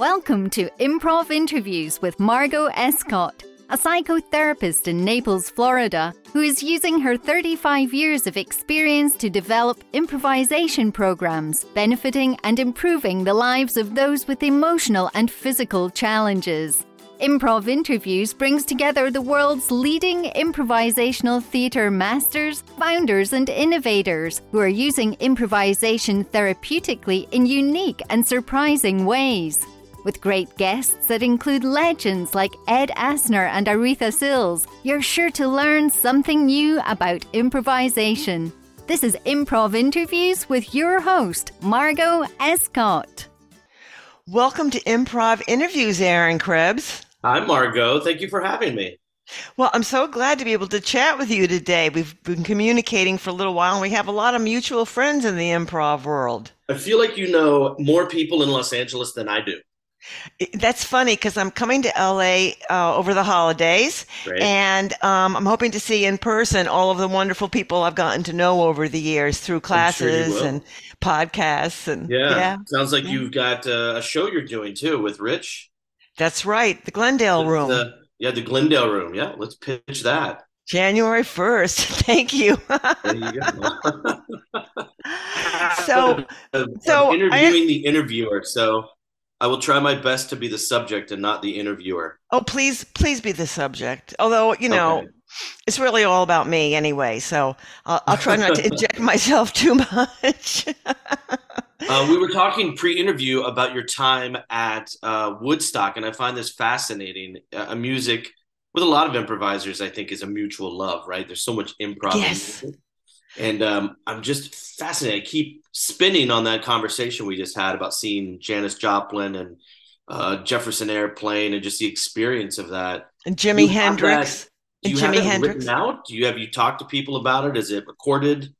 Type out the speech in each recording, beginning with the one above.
Welcome to Improv Interviews with Margot Escott, a psychotherapist in Naples, Florida, who is using her 35 years of experience to develop improvisation programs benefiting and improving the lives of those with emotional and physical challenges. Improv Interviews brings together the world's leading improvisational theatre masters, founders, and innovators who are using improvisation therapeutically in unique and surprising ways. With great guests that include legends like Ed Asner and Aretha Sills, you're sure to learn something new about improvisation. This is Improv Interviews with your host, Margot Escott. Welcome to Improv Interviews, Aaron Krebs. Hi, Margot. Thank you for having me. Well, I'm so glad to be able to chat with you today. We've been communicating for a little while, and we have a lot of mutual friends in the improv world. I feel like you know more people in Los Angeles than I do. That's funny because I'm coming to LA uh, over the holidays, Great. and um, I'm hoping to see in person all of the wonderful people I've gotten to know over the years through classes will. and podcasts. And Yeah. Sounds like Yeah. you've got uh, a show you're doing too with Rich. that's right, the Glendale room, The, yeah, the Glendale room. Yeah, let's pitch that. January 1st. Thank you. There you go. so, so I- interviewing the interviewer, so I will try my best to be the subject and not the interviewer. oh, please, please be the subject. Although, you know, Okay. it's really all about me anyway. So I'll, I'll try not to inject myself too much. Uh, we were talking pre-interview about your time at uh, Woodstock, and I find this fascinating. Uh, a music with a lot of improvisers, I think, is a mutual love. Right? There's so much improv. Yes. music. And um, I'm just fascinated. I keep spinning on that conversation we just had about seeing Janis Joplin and uh, Jefferson Airplane, and just the experience of that. and Jimi Hendrix. that- Do you have Jimi it Hendrix. written out? Do you have you talked to people about it? Is it recorded?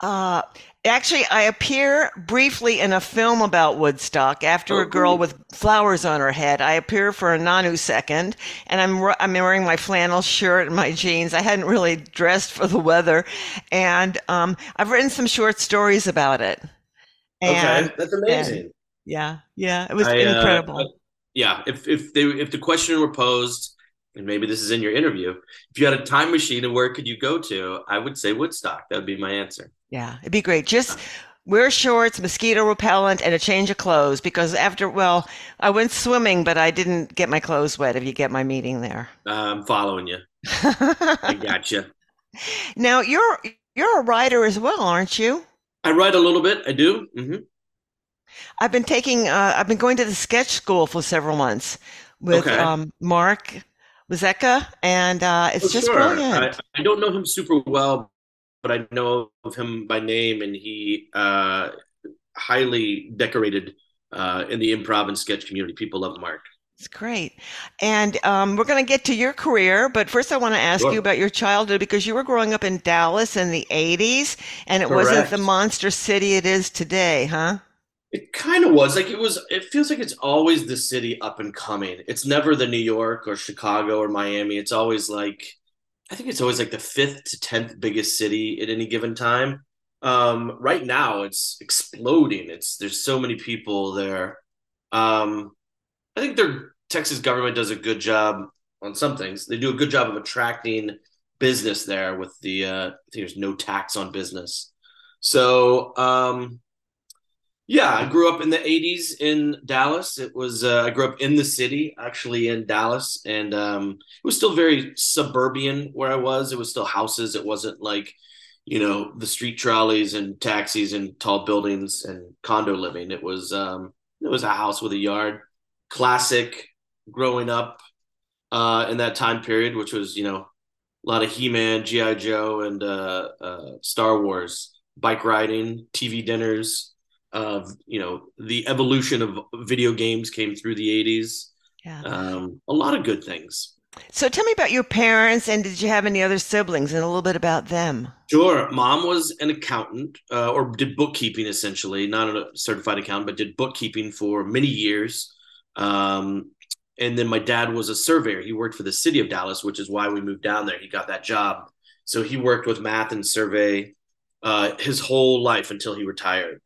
Uh, actually, I appear briefly in a film about Woodstock after Oh, a girl cool. with flowers on her head. I appear for a nanosecond, and I'm ru- I'm wearing my flannel shirt and my jeans. I hadn't really dressed for the weather, and um, I've written some short stories about it. And okay, that's amazing. yeah, yeah, it was I, uh, incredible. I- yeah, if if they if the question were posed, and maybe this is in your interview, if you had a time machine and where could you go to, I would say Woodstock. That would be my answer. Yeah, it'd be great. Just wear shorts, mosquito repellent, and a change of clothes because after, well, I went swimming, but I didn't get my clothes wet if you get my meeting there. I'm following you. I gotcha. now, you're you're a writer as well, aren't you? I write a little bit. I do. hmm I've been taking uh, I've been going to the sketch school for several months with Okay. um, Mark Wazeka, and uh, it's Oh, just sure. brilliant. I, I don't know him super well, but I know of him by name, and he uh, highly decorated uh, in the improv and sketch community. People love Mark. It's great. And um, we're going to get to your career, but first I want to ask Sure. you about your childhood because you were growing up in Dallas in the 80s and it wasn't the monster city it is today, huh? It kind of was like it was. It feels like it's always the city up and coming. It's never the New York or Chicago or Miami. It's always like, I think it's always like the fifth to tenth biggest city at any given time. Um, right now, it's exploding. It's there's so many people there. Um, I think their Texas government does a good job on some things. They do a good job of attracting business there with the. Uh, I think there's no tax on business. So. Um, yeah, I grew up in the 80s in Dallas. It was uh, I grew up in the city, actually in Dallas, and um, it was still very suburban where I was. It was still houses. It wasn't like, you know, the street trolleys and taxis and tall buildings and condo living. It was um, it was a house with a yard. Classic growing up uh, in that time period, which was you know a lot of He-Man, GI Joe, and uh, uh, Star Wars, bike riding, TV dinners of you know the evolution of video games came through the 80s Yeah. um, a lot of good things. So tell me about your parents and did you have any other siblings and a little bit about them? sure. Mom was an accountant uh, or did bookkeeping essentially. Not a certified accountant but did bookkeeping for many years. Um, and then my dad was a surveyor. He worked for the city of dallas which is why we moved down there. He got that job. So he worked with math and survey uh, his whole life until he retired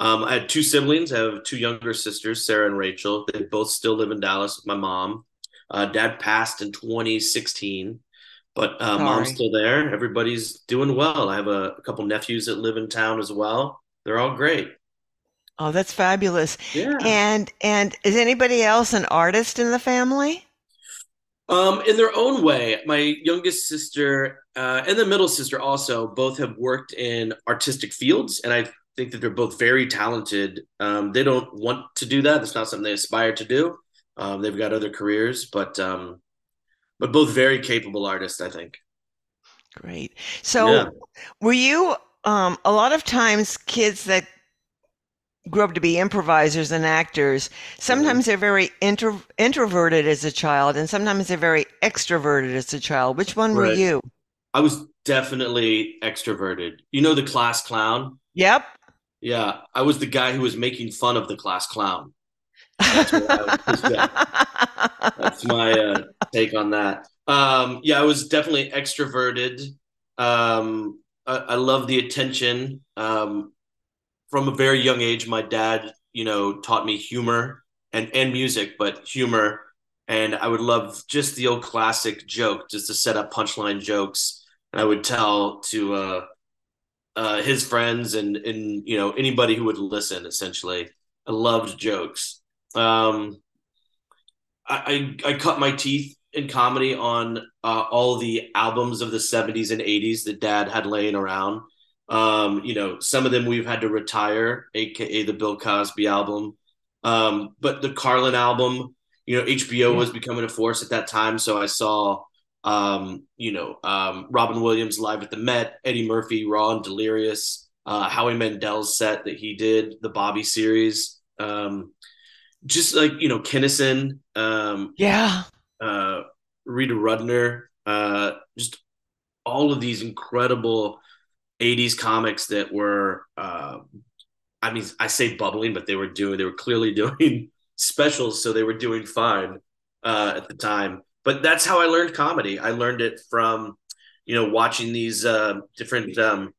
Um, I had two siblings. I have two younger sisters, Sarah and Rachel. They both still live in Dallas with my mom. Uh, dad passed in 2016, but uh, mom's still there. Everybody's doing well. I have a, a couple nephews that live in town as well. They're all great. Oh, that's fabulous. Yeah. And and is anybody else an artist in the family? Um, in their own way, my youngest sister uh, and the middle sister also both have worked in artistic fields, and I think that they're both very talented. Um, they don't want to do that; it's not something they aspire to do. Um, they've got other careers, but um, but both very capable artists, I think. Great. So, yeah. were you um, a lot of times kids that grew up to be improvisers and actors, sometimes mm-hmm. they're very intro- introverted as a child, and sometimes they're very extroverted as a child. Which one right. were you? I was definitely extroverted. You know the class clown? Yep. Yeah, I was the guy who was making fun of the class clown. That's, That's my uh, take on that. Um, yeah, I was definitely extroverted. Um, I, I love the attention. Um, from a very young age, my dad, you know, taught me humor and and music, but humor. And I would love just the old classic joke, just to set up punchline jokes. And I would tell to uh, uh, his friends and and you know anybody who would listen. Essentially, I loved jokes. Um, I, I, I cut my teeth in comedy on uh, all the albums of the 70s and 80s that dad had laying around um, you know, some of them we've had to retire, aka the Bill Cosby album. Um, but the Carlin album, you know, HBO yeah. was becoming a force at that time. So I saw um, you know, um, Robin Williams live at the Met, Eddie Murphy, Raw and Delirious, uh, Howie Mandel's set that he did, the Bobby series. Um, just like, you know, Kinison. Um, yeah. Uh, Rita Rudner, uh, just all of these incredible 80s comics that were uh, I mean I say bubbling but they were doing they were clearly doing specials so they were doing fine uh, at the time but that's how I learned comedy I learned it from you know watching these uh, different um,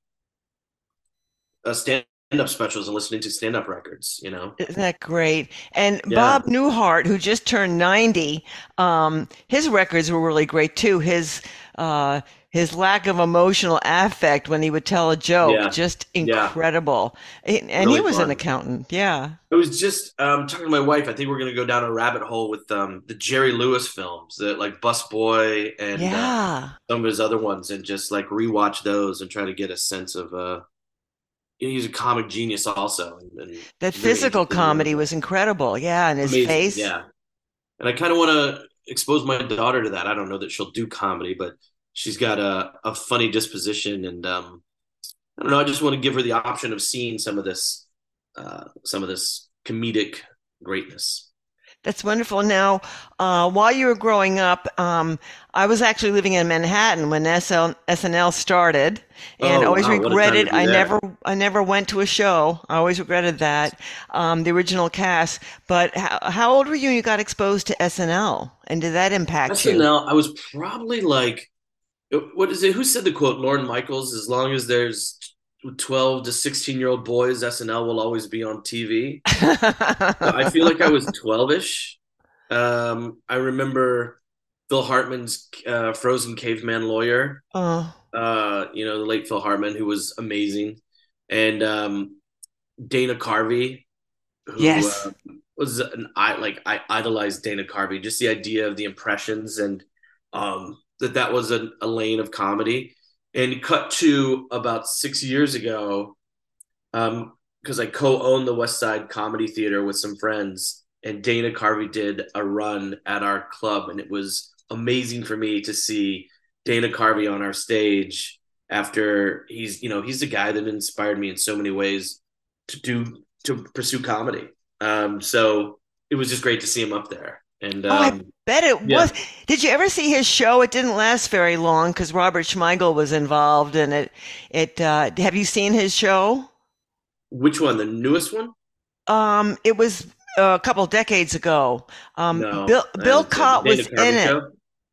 uh, stand up specials and listening to stand up records, you know. Isn't that great? And yeah. Bob Newhart, who just turned 90, um, his records were really great too. His uh, his lack of emotional affect when he would tell a joke yeah. just incredible yeah. and really he was fun. an accountant yeah it was just um, talking to my wife i think we're going to go down a rabbit hole with um, the jerry lewis films that like bus boy and uh, yeah. uh, some of his other ones and just like rewatch those and try to get a sense of uh he's a comic genius also and, and that physical comedy was incredible yeah and his Amazing. face yeah and i kind of want to expose my daughter to that i don't know that she'll do comedy but she's got a, a funny disposition and um, I don't know. I just want to give her the option of seeing some of this, uh, some of this comedic greatness. That's wonderful. Now, uh, while you were growing up, um, I was actually living in Manhattan when SL, SNL started, and oh, always wow, regretted I never I never went to a show. I always regretted that um, the original cast. But how, how old were you when you got exposed to SNL, and did that impact SNL, you? SNL, I was probably like what is it? Who said the quote? Lorne Michaels. As long as there's 12 to 16 year old boys, SNL will always be on TV. I feel like I was 12 ish. Um, I remember Phil Hartman's uh, Frozen Caveman Lawyer. Oh. Uh, you know, the late Phil Hartman, who was amazing. And um, Dana Carvey, who yes. uh, was an I like I idolized Dana Carvey. Just the idea of the impressions and um, that that was a, a lane of comedy. And cut to about six years ago, Um, because um, I co-owned the West Side Comedy Theater with some friends, and Dana Carvey did a run at our club, and it was amazing for me to see Dana Carvey on our stage after he's you know he's the guy that inspired me in so many ways to do to pursue comedy. Um, so it was just great to see him up there. And um, oh, I um, bet it yeah. was. Did you ever see his show? It didn't last very long because Robert Smigel was involved in it. It uh, have you seen his show? Which one? The newest one? Um, it was a couple decades ago. Um, no, Bill Bill Chott was in show? it.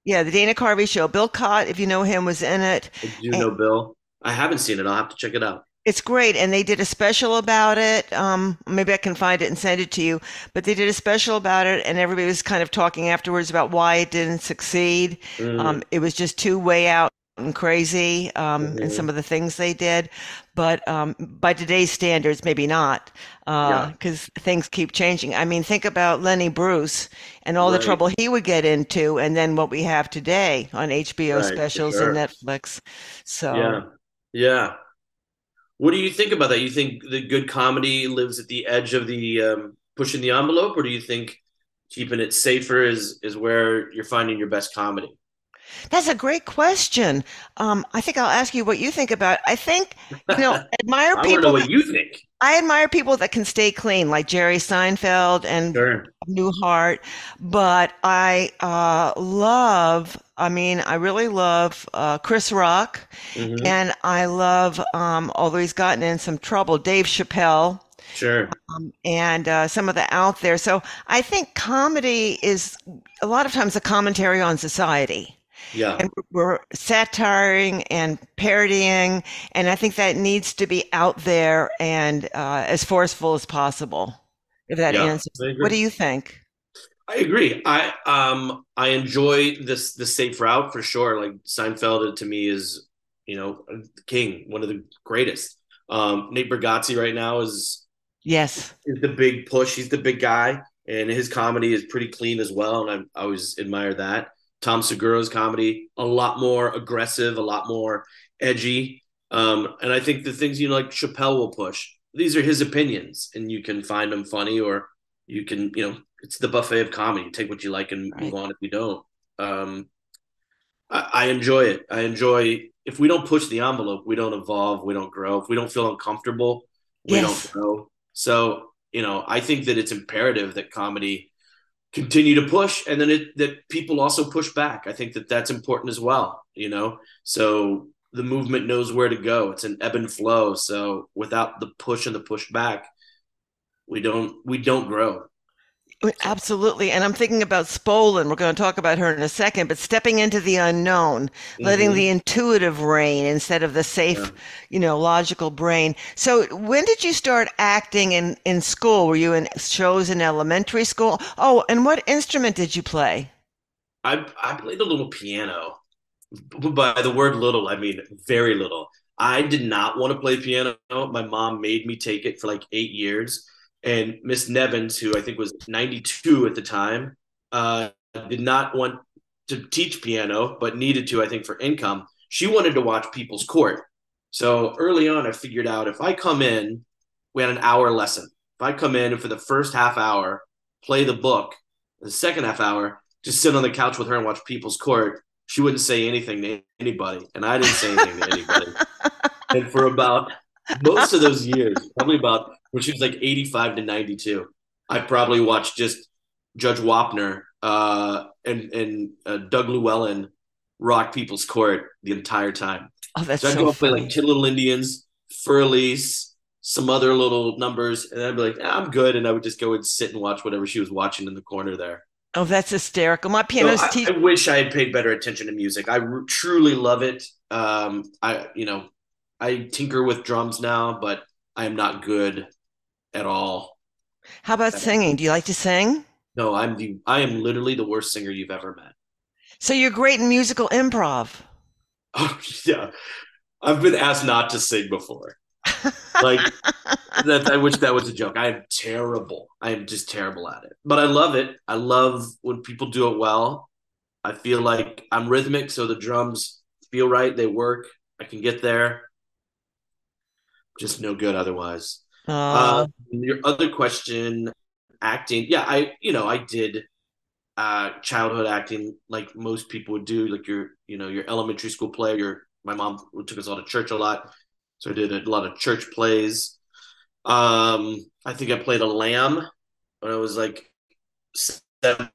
Yeah, the Dana Carvey show. Bill Chott, if you know him, was in it. Do you know Bill? I haven't seen it. I'll have to check it out It's great, and they did a special about it. Um, maybe I can find it and send it to you. But they did a special about it, and everybody was kind of talking afterwards about why it didn't succeed. Mm. Um, it was just too way out and crazy, um, Mhm. and some of the things they did. But um, by today's standards, maybe not, Yeah. because things keep changing. I mean, think about Lenny Bruce and all the trouble he would get into, and then what we have today on HBO Right, specials sure. and Netflix. So. Yeah. Yeah. What do you think about that? You think the good comedy lives at the edge of the um, pushing the envelope, or do you think keeping it safer is is where you're finding your best comedy? That's a great question. Um, I think I'll ask you what you think about. it. I think, you know, admire I want to know people. what you think. I admire people that can stay clean, like Jerry Seinfeld and Sure. Newhart. But I uh, love, I mean, I really love uh, Chris Rock, Mhm. and I love, um, although he's gotten in some trouble, Dave Chappelle. Sure. Um, and uh, some of the out there. So I think comedy is a lot of times a commentary on society Yeah. and we're satiring and parodying, and I think that needs to be out there and uh, as forceful as possible. If that Yeah, answers, what do you think? I agree. I um I enjoy this the safe route for sure. Like Seinfeld to me is you know king, one of the greatest. Um, Nate Bargatze right now is Yes, is the big push. He's the big guy, and his comedy is pretty clean as well. And I, I always admire that. Tom Segura's comedy a lot more aggressive, a lot more edgy. Um, and I think the things you know, like Chappelle will push. These are his opinions, and you can find them funny, or you can, you know, it's the buffet of comedy. Take what you like and move on if you don't. Um, I, I enjoy it. I enjoy if we don't push the envelope, we don't evolve, we don't grow. If we don't feel uncomfortable, we Yes. don't grow. So, you know, I think that it's imperative that comedy continue to push and then it that people also push back. I think that that's important as well, you know. So the movement knows where to go. It's an ebb and flow. So without the push and the push back, we don't we don't grow. Absolutely. And I'm thinking about Spolin. We're going to talk about her in a second, but stepping into the unknown, letting Mhm. the intuitive reign instead of the safe, Yeah. you know, logical brain. So when did you start acting in, in school? Were you in shows in elementary school? Oh, and what instrument did you play? I I played a little piano. By the word little, I mean very little. I did not want to play piano. My mom made me take it for like eight years. And Miss Nevins, who I think was 92 at the time, uh, did not want to teach piano, but needed to, I think, for income. She wanted to watch People's Court. So early on, I figured out if I come in, we had an hour lesson. If I come in and for the first half hour, play the book, the second half hour, just sit on the couch with her and watch People's Court, she wouldn't say anything to anybody. And I didn't say anything to anybody. And for about most of those years, probably about when she was like 85 to 92, I probably watched just Judge Wapner uh, and, and uh, Doug Llewellyn rock People's Court the entire time. Oh, that's So I'd so go play funny. like Tin Little Indians, Fur Elise, some other little numbers, and I'd be like, "Ah, I'm good. And I would just go and sit and watch whatever she was watching in the corner there. Oh, that's hysterical. My So piano's I, teacher. I wish I had paid better attention to music. I r- truly love it. Um, I, you know, I tinker with drums now, but I am not good at all. How about singing? Do you like to sing? No, I'm the, I am literally the worst singer you've ever met. So you're great in musical improv. Oh yeah, I've been asked not to sing before. Like that, I wish that was a joke. I am terrible. I am just terrible at it. But I love it. I love when people do it well. I feel like I'm rhythmic, so the drums feel right. They work. I can get there. Just no good otherwise. Uh, your other question, acting. Yeah, I you know I did uh, childhood acting like most people would do. Like your you know your elementary school play. Your my mom took us all to church a lot, so I did a lot of church plays. Um, I think I played a lamb when I was like seven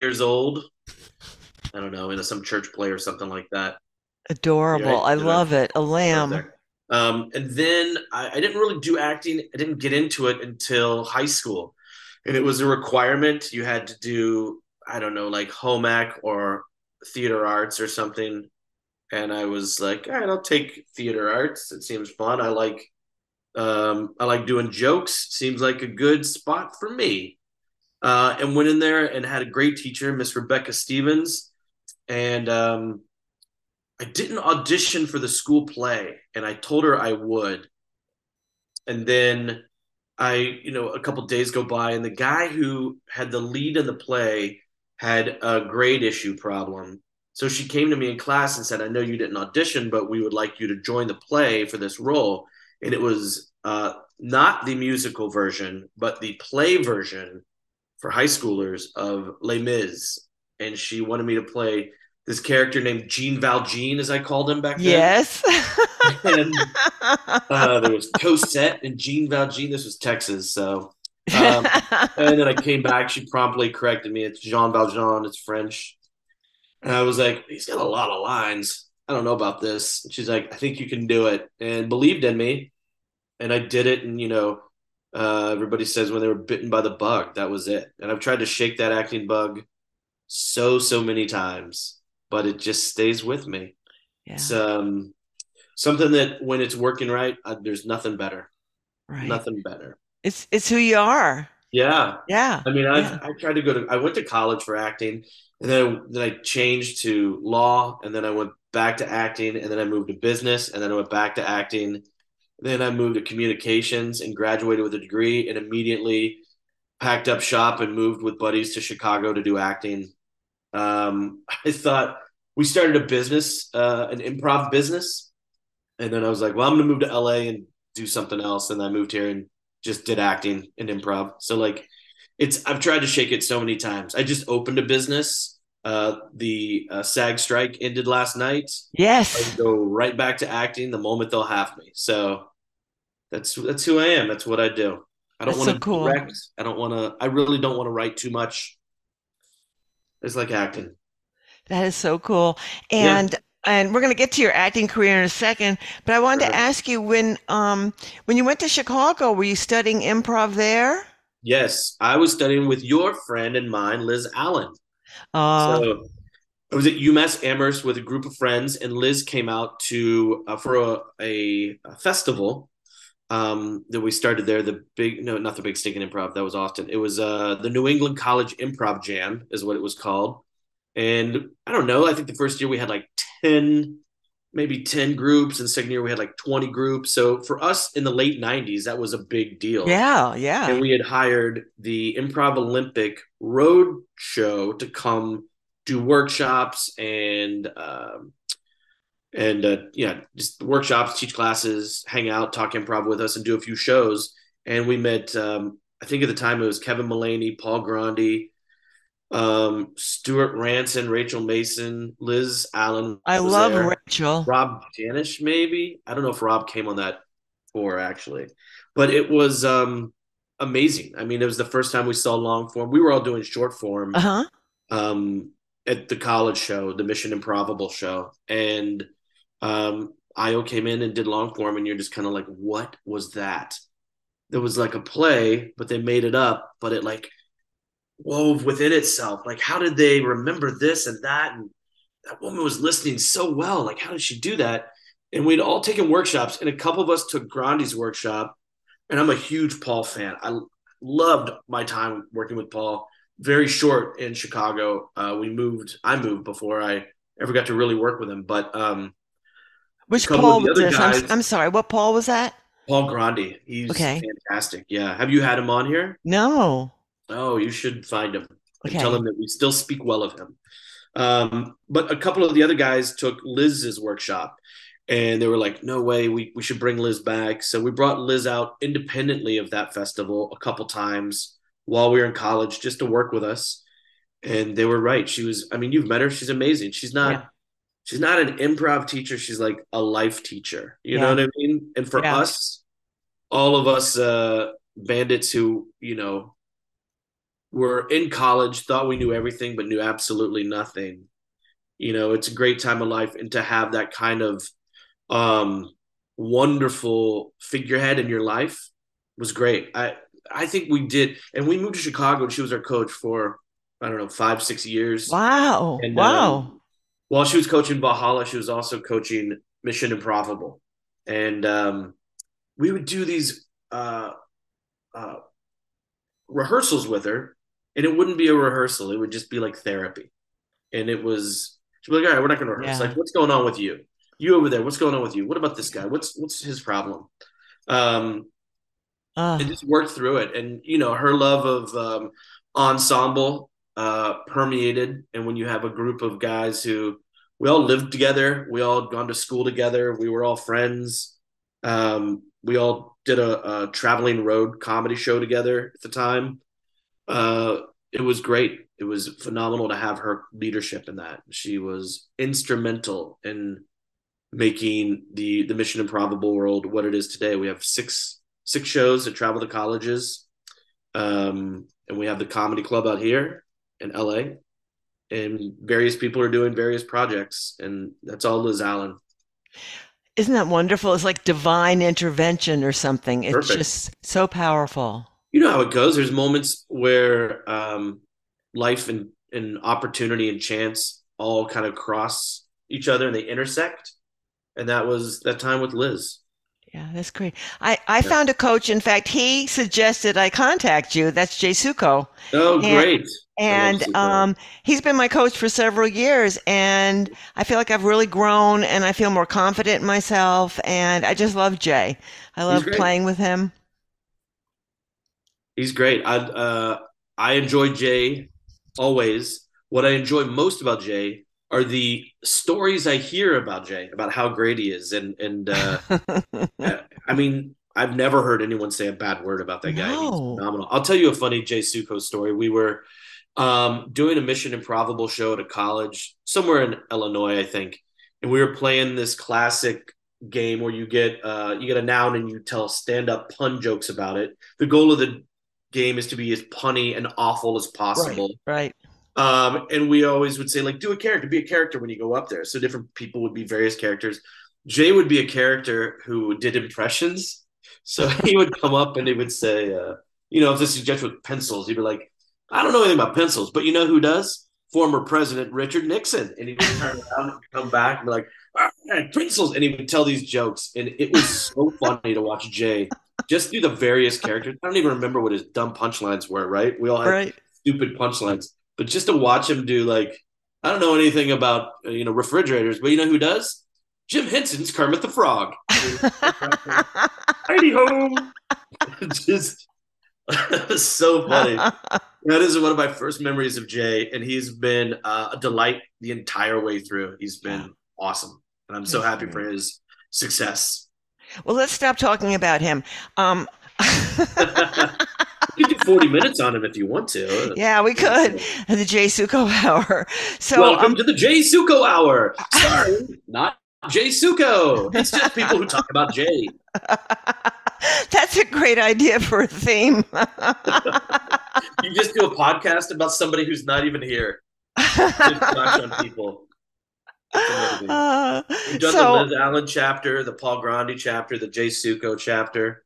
years old. I don't know, in some church play or something like that. adorable. right. I I- love it. A lamb. Um, and then I, I didn't really do acting. I didn't get into it until high school, and it was a requirement. You had to do I don't know like home ec or theater arts or something. and I was like, all right, I'll take theater arts. It seems fun. I like um, I like doing jokes. Seems like a good spot for me. Uh, and went in there and had a great teacher, Miss Rebecca Stevens. And um, I didn't audition for the school play, and I told her I would. And then I, you know, a couple days go by, and the guy who had the lead in the play had a grade issue problem. So she came to me in class and said, I know you didn't audition, but we would like you to join the play for this role. And it was uh, not the musical version, but the play version for high schoolers of Les Mis. And she wanted me to play this character named Jean Valjean, as I called him back then. Yes. and uh, there was Cosette and Jean Valjean. This was Texas, so. Um, and then I came back. She promptly corrected me. It's Jean Valjean. It's French. And I was like, he's got a lot of lines. I don't know about this. And she's like, I think you can do it, and believed in me. And I did it. And you know, uh, everybody says when they were bitten by the bug, that was it. And I've tried to shake that acting bug so so many times but it just stays with me. Yeah. It's um, something that when it's working right, uh, there's nothing better. Right. Nothing better. It's it's who you are. Yeah. Yeah. I mean, I yeah. I tried to go to I went to college for acting, and then then I changed to law, and then I went back to acting, and then I moved to business, and then I went back to acting. Then I moved to communications and graduated with a degree, and immediately packed up shop and moved with buddies to Chicago to do acting. Um, I thought we started a business, uh, an improv business, and then I was like, well, I'm going to move to LA and do something else, and I moved here and just did acting and improv. So like, it's I've tried to shake it so many times. I just opened a business. Uh, the uh, SAG strike ended last night. Yes, I go right back to acting the moment they'll have me. So that's that's who I am. That's what I do. I don't want to so cool. direct. I don't want to. I really don't want to write too much. It's like acting. That is so cool. And yeah. and we're going to get to your acting career in a second, but I wanted right. to ask you when um when you went to Chicago, were you studying improv there? Yes, I was studying with your friend and mine, Liz Allen. Uh, so I was at UMass Amherst with a group of friends, and Liz came out to uh, for a, a, a festival um, that we started there. The big, no, not the big stinking improv. That was Austin. It was uh, the New England College Improv Jam, is what it was called. And I don't know. I think the first year we had like ten, maybe ten groups, and second year we had like twenty groups. So for us in the late '90s, that was a big deal. Yeah, yeah. And we had hired the Improv Olympic Road Show to come do workshops and. Um, and uh, yeah, just workshops, teach classes, hang out, talk improv with us, and do a few shows. And we met, um, I think at the time it was Kevin Mullaney, Paul Grandi, um, Stuart Ranson, Rachel Mason, Liz Allen. I love there. Rachel. Rob Janish, maybe. I don't know if Rob came on that tour actually, but it was um, amazing. I mean, it was the first time we saw long form. We were all doing short form. Uh-huh. Um, at the college show, the Mission IMPROVable show, and um, Io came in and did long form, and you're just kind of like, what was that? There was like a play, but they made it up, but it like wove within itself. Like, how did they remember this and that? And that woman was listening so well. Like, how did she do that? And we'd all taken workshops, and a couple of us took Grandi's workshop. And I'm a huge Paul fan. I loved my time working with Paul. Very short in Chicago. Uh, we moved. I moved before I ever got to really work with him. But um, which Paul was this? Guys, I'm, I'm, sorry. What Paul was that? Paul Grandi. He's okay. fantastic. Yeah. Have you had him on here? No. Oh, you should find him. Okay. tell him that we still speak well of him. Um, but a couple of the other guys took Liz's workshop and they were like, no way, we, we should bring Liz back. So we brought Liz out independently of that festival a couple times while we were in college just to work with us. And they were right. She was, I mean, you've met her. She's amazing. She's not. Yeah she's not an improv teacher she's like a life teacher you yeah. know what i mean? And for yeah. us all of us uh bandits who you know were in college thought we knew everything but knew absolutely nothing you know it's a great time of life. And to have that kind of um wonderful figurehead in your life was great. I i think we did and we moved to chicago and she was our coach for i don't know five six years. Wow. And, wow. um, while she was coaching Valhalla, she was also coaching Mission IMPROVable, and um, we would do these uh, uh, rehearsals with her, and it wouldn't be a rehearsal; it would just be like therapy, and it was she'd be like, "All right, we're not going to rehearse. Yeah. Like, what's going on with you? You over there? What's going on with you? What about this guy? What's what's his problem?" Um, uh. and just worked through it, and you know, her love of um, ensemble uh, permeated. And when you have a group of guys who we all lived together, we all gone to school together, we were all friends. Um, we all did a, a, traveling road comedy show together at the time. Uh, it was great. It was phenomenal to have her leadership in that. She was instrumental in making the the Mission IMPROVable world what it is today. We have six six shows that travel to colleges, um, and we have the comedy club out here in LA, and various people are doing various projects, and that's all Liz Allen. Isn't that wonderful? It's like divine intervention or something. It's Perfect. just so powerful. You know how it goes. There's moments where um, life and, and opportunity and chance all kind of cross each other and they intersect. And that was that time with Liz. Yeah, that's great. I, I yeah. found a coach. In fact, he suggested I contact you. That's Jay Sukow. Oh, and, great. And um, he's been my coach for several years. And I feel like I've really grown and I feel more confident in myself. And I just love Jay. I love playing with him. He's great. I, uh, I enjoy Jay always. What I enjoy most about Jay are the stories I hear about Jay about how great he is, and and uh, I mean, I've never heard anyone say a bad word about that guy. No. He's phenomenal. I'll tell you a funny Jay Sukow story. We were um, doing a Mission IMPROVable show at a college somewhere in Illinois, I think, and we were playing this classic game where you get uh, you get a noun and you tell stand up pun jokes about it. The goal of the game is to be as punny and awful as possible. Right. right. Um, and we always would say, like, do a character, be a character when you go up there. So different people would be various characters. Jay would be a character who did impressions. So he would come up and he would say, uh, you know, if this is just with pencils, he'd be like, I don't know anything about pencils, but you know who does? Former President Richard Nixon. And he would turn around and come back and be like, pencils. And he would tell these jokes. And it was so funny to watch Jay just do the various characters. I don't even remember what his dumb punchlines were, right? We all had right. stupid punchlines but just to watch him do like I don't know anything about you know refrigerators, but you know who does? Jim Henson's Kermit the Frog. Heidi ho! just so funny. that is one of my first memories of Jay, and he's been uh, a delight the entire way through. He's been awesome, and I'm so happy for his success. Well, let's stop talking about him. Um, you could do 40 minutes on him if you want to. Yeah, we could. The Jay Sukow Hour. So Welcome um, to the Jay Sukow Hour. Sorry, not Jay Sukow. It's just people who talk about Jay. That's a great idea for a theme. you just do a podcast about somebody who's not even here. Just on people. Uh, We've done so, the Liz Allen chapter, the Paul Grandi chapter, the Jay Sukow chapter.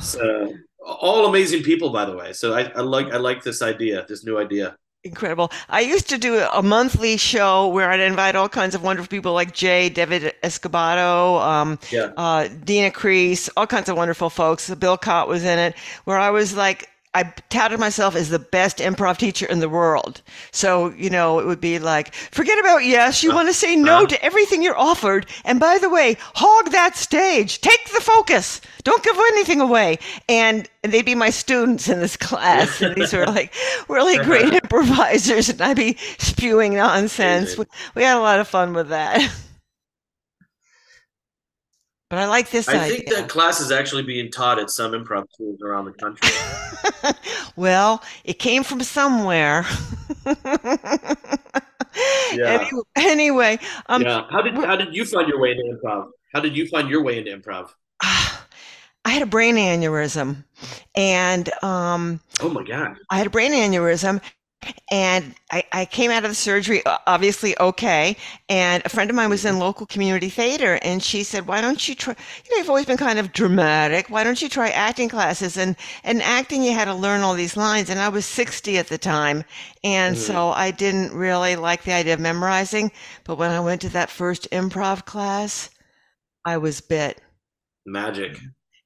So all amazing people, by the way. So I, I like I like this idea, this new idea. Incredible. I used to do a monthly show where I'd invite all kinds of wonderful people like Jay, David Escobato, um, yeah. uh, Dina Crease, all kinds of wonderful folks. Bill Chott was in it, where I was like, I touted myself as the best improv teacher in the world. So, you know, it would be like, forget about yes, you uh, want to say no uh, to everything you're offered. And by the way, hog that stage, take the focus, don't give anything away. And, they'd be my students in this class. And these were like really great improvisers. And I'd be spewing nonsense. We, we had a lot of fun with that. But I like this I idea. think that class is actually being taught at some improv schools around the country. well, it came from somewhere. yeah. Anyway, anyway um, yeah. How did how did you find your way into improv? How did you find your way into improv? I had a brain aneurysm, and um, oh my god, I had a brain aneurysm, and I, I, came out of the surgery obviously okay and a friend of mine was in local community theater and she said why don't you try you know you've always been kind of dramatic. Why don't you try acting classes? And and acting you had to learn all these lines and i was 60 at the time and mm-hmm. so i didn't really like the idea of memorizing but when i went to that first improv class i was bit. Magic.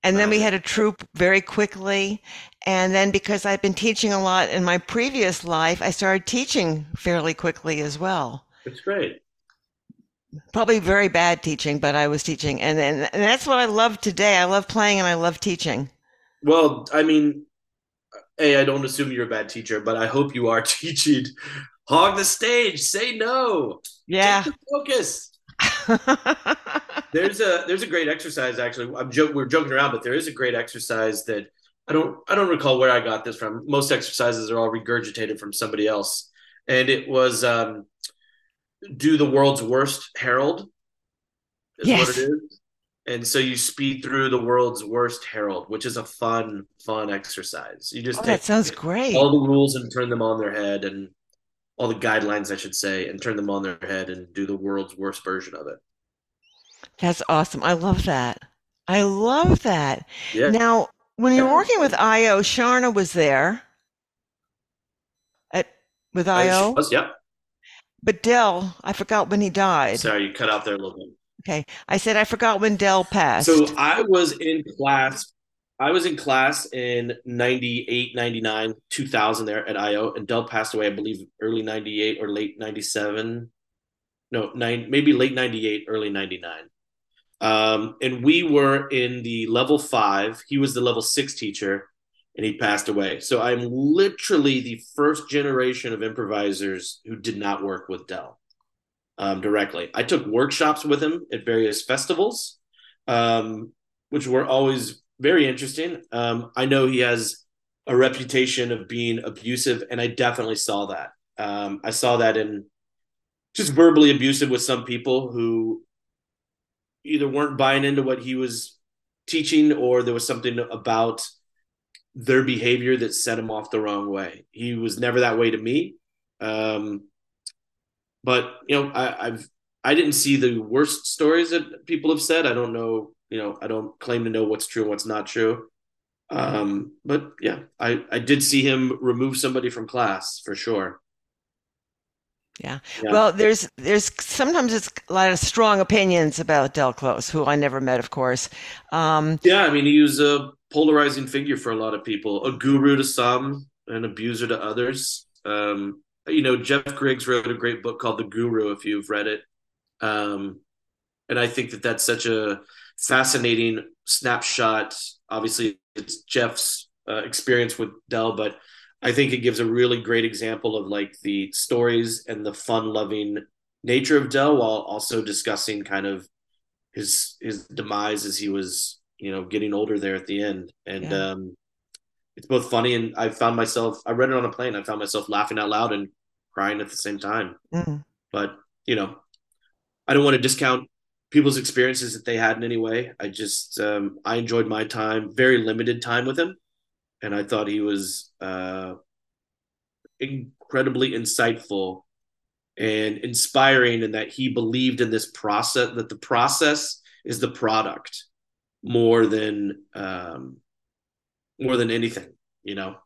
And then we had a troupe very quickly. And then because I've been teaching a lot in my previous life, I started teaching fairly quickly as well. That's great. Probably very bad teaching, but I was teaching. And, and, and that's what I love today. I love playing and I love teaching. Well, I mean, hey, I don't assume you're a bad teacher, but I hope you are teaching. Hog the stage, say no. Yeah. focus. there's a there's a great exercise actually. I'm joke we're joking around, but there is a great exercise that I don't I don't recall where I got this from. Most exercises are all regurgitated from somebody else, and it was um, do the world's worst herald. Is yes. what it is. And so you speed through the world's worst herald, which is a fun, fun exercise. You just oh, that sounds great. All the rules and turn them on their head, and all the guidelines, I should say, and turn them on their head and do the world's worst version of it. That's awesome. I love that. I love that. Yeah. Now, when you were uh, working with IO, Charna was there at with IO. Was, yep. But Del, I forgot when he died. Sorry, you cut out there a little bit. Okay. I said I forgot when Del passed. So I was in class I was in class in 98, 99, 2000 there at IO, and Del passed away, I believe, early 98 or late 97. No, nine, maybe late 98, early 99. Um, and we were in the level five. He was the level six teacher, and he passed away. So I'm literally the first generation of improvisers who did not work with Del um, directly. I took workshops with him at various festivals, um, which were always very interesting. Um, I know he has a reputation of being abusive, and I definitely saw that. Um, I saw that in just verbally abusive with some people who either weren't buying into what he was teaching or there was something about their behavior that set him off the wrong way. He was never that way to me. Um, but you know, I, I've I didn't see the worst stories that people have said. I don't know you know, I don't claim to know what's true and what's not true. Um, but yeah, I, I did see him remove somebody from class for sure. Yeah. yeah. Well, there's there's sometimes it's a lot of strong opinions about Del Close, who I never met, of course. Um, yeah, I mean, he was a polarizing figure for a lot of people, a guru to some, an abuser to others. Um, you know, Jeff Griggs wrote a great book called The Guru, if you've read it. Um, and I think that that's such a fascinating snapshot. Obviously, it's Jeff's uh, experience with Del, but I think it gives a really great example of like the stories and the fun-loving nature of Del while also discussing kind of his his demise as he was, you know, getting older there at the end. And yeah. um, it's both funny and I found myself. I read it on a plane. I found myself laughing out loud and crying at the same time. Mm. But you know, I don't want to discount people's experiences that they had in any way. I just um, I enjoyed my time, very limited time with him, and I thought he was uh, incredibly insightful and inspiring, in that he believed in this process that the process is the product more than um, more than anything, you know.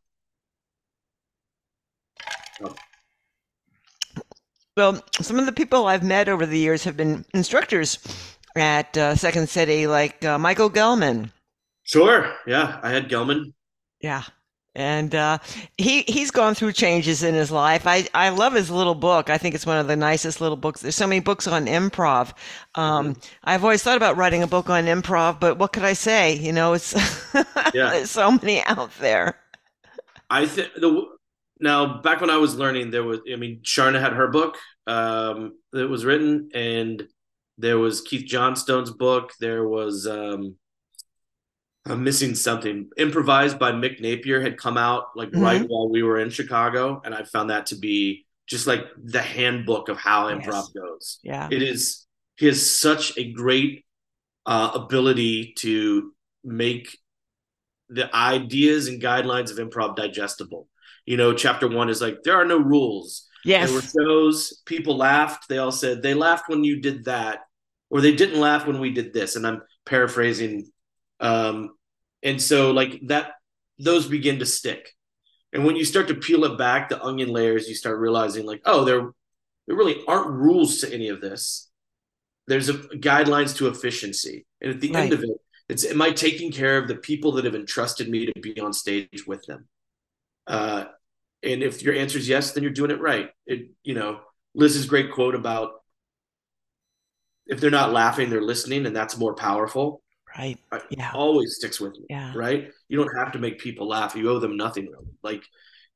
Well, some of the people I've met over the years have been instructors at uh, Second City, like uh, Michael Gellman. Sure. Yeah, I had Gellman. Yeah. And uh, he he's gone through changes in his life. I, I love his little book. I think it's one of the nicest little books. There's so many books on improv. Um, mm-hmm. I've always thought about writing a book on improv, but what could I say? You know, it's yeah. there's so many out there. I think the now, back when I was learning, there was, I mean, Charna had her book um, that was written, and there was Keith Johnstone's book. There was, um, I'm missing something. Improvised by Mick Napier had come out like mm-hmm. right while we were in Chicago, and I found that to be just like the handbook of how improv yes. goes. Yeah, it is. He has such a great uh, ability to make the ideas and guidelines of improv digestible You know, chapter one is like there are no rules. Yes. There were shows, people laughed. They all said they laughed when you did that, or they didn't laugh when we did this. And I'm paraphrasing. Um, and so like that, those begin to stick. And when you start to peel it back, the onion layers, you start realizing like, oh, there, there really aren't rules to any of this. There's a guidelines to efficiency, and at the right. end of it, it's am I taking care of the people that have entrusted me to be on stage with them? Uh, and if your answer is yes, then you're doing it right. It, you know, Liz's great quote about if they're not laughing, they're listening, and that's more powerful. Right. Yeah. Always sticks with me. Yeah. Right. You don't have to make people laugh. You owe them nothing. Really. Like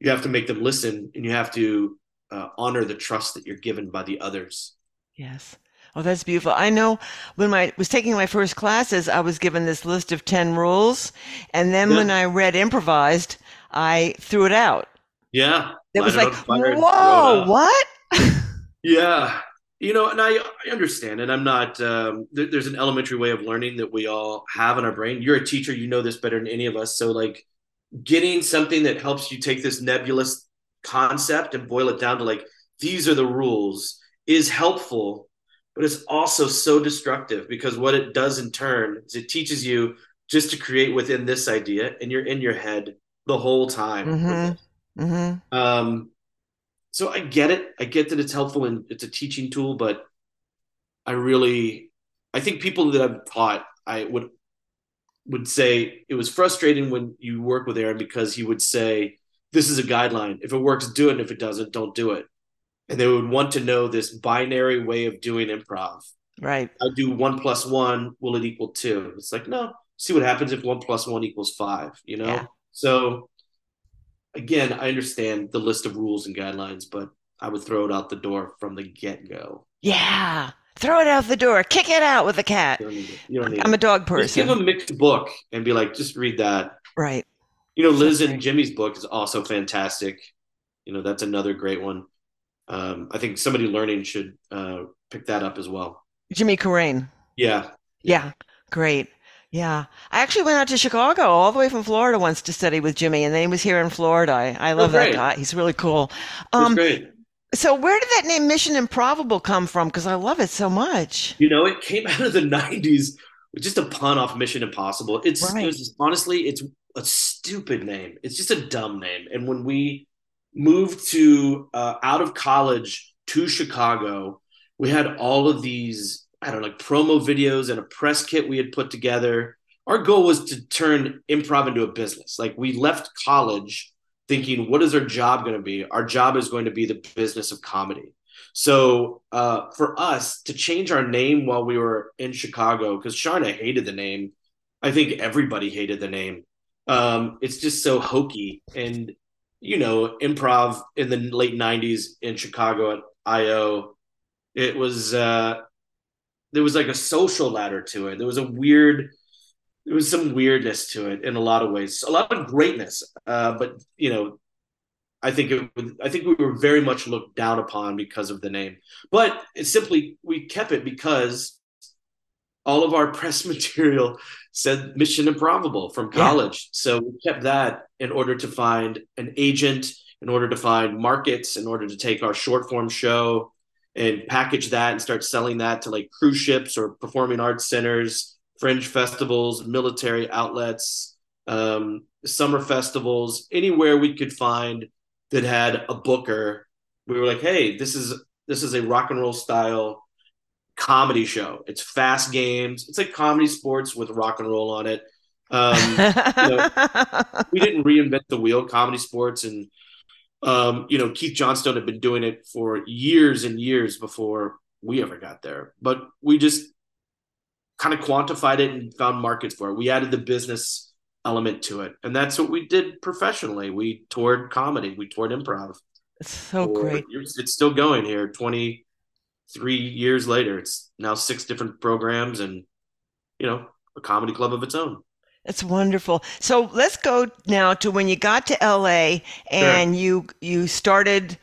you have to make them listen, and you have to uh, honor the trust that you're given by the others. Yes. Oh, that's beautiful. I know when I was taking my first classes, I was given this list of 10 rules. And then yeah. when I read improvised, I threw it out. Yeah. It was like, whoa, what? yeah you know and i i understand and i'm not um, there, there's an elementary way of learning that we all have in our brain you're a teacher you know this better than any of us so like getting something that helps you take this nebulous concept and boil it down to like these are the rules is helpful but it's also so destructive because what it does in turn is it teaches you just to create within this idea and you're in your head the whole time mm-hmm. Mm-hmm. um so I get it. I get that it's helpful and it's a teaching tool, but I really, I think people that I've taught, I would would say it was frustrating when you work with Aaron because he would say, "This is a guideline. If it works, do it. And if it doesn't, don't do it." And they would want to know this binary way of doing improv. Right. I do one plus one. Will it equal two? It's like no. See what happens if one plus one equals five. You know. Yeah. So again, I understand the list of rules and guidelines, but I would throw it out the door from the get go. Yeah. Throw it out the door. Kick it out with a cat. You don't need it. You don't need I'm a dog person. Just give a Mick's book and be like, just read that. Right. You know, Liz and Jimmy's book is also fantastic. You know, that's another great one. Um, I think somebody learning should uh, pick that up as well. Jimmy Carrane. Yeah. Yeah. Great. Yeah. I actually went out to Chicago all the way from Florida once to study with Jimmy, and then he was here in Florida. I, I love oh, that guy. He's really cool. Um, great. So, where did that name Mission IMPROVable come from? Because I love it so much. You know, it came out of the 90s, just a pun off Mission Impossible. It's, right. it's honestly, it's a stupid name. It's just a dumb name. And when we moved to uh, out of college to Chicago, we had all of these I don't know, like promo videos and a press kit we had put together. Our goal was to turn improv into a business. Like we left college thinking, what is our job going to be? Our job is going to be the business of comedy. So uh, for us to change our name while we were in Chicago, because Charna hated the name, I think everybody hated the name. Um, it's just so hokey. And, you know, improv in the late 90s in Chicago at IO, it was, uh, there was like a social ladder to it. There was a weird, there was some weirdness to it in a lot of ways, a lot of greatness. Uh, but you know, I think it, would, I think we were very much looked down upon because of the name. But it's simply we kept it because all of our press material said Mission IMPROVable from college. Yeah. So we kept that in order to find an agent, in order to find markets, in order to take our short form show and package that and start selling that to like cruise ships or performing arts centers, fringe festivals, military outlets, um, summer festivals, anywhere we could find that had a booker. We were like, hey, this is this is a rock and roll style comedy show. It's fast games. It's like comedy sports with rock and roll on it. Um, you know, we didn't reinvent the wheel. Comedy sports and um, you know, Keith Johnstone had been doing it for years and years before we ever got there. But we just kind of quantified it and found markets for it. We added the business element to it. And that's what we did professionally. We toured comedy, we toured improv. It's so great. It's still going here 23 years later. It's now six different programs and, you know, a comedy club of its own. That's wonderful. So let's go now to when you got to LA and sure. you you started.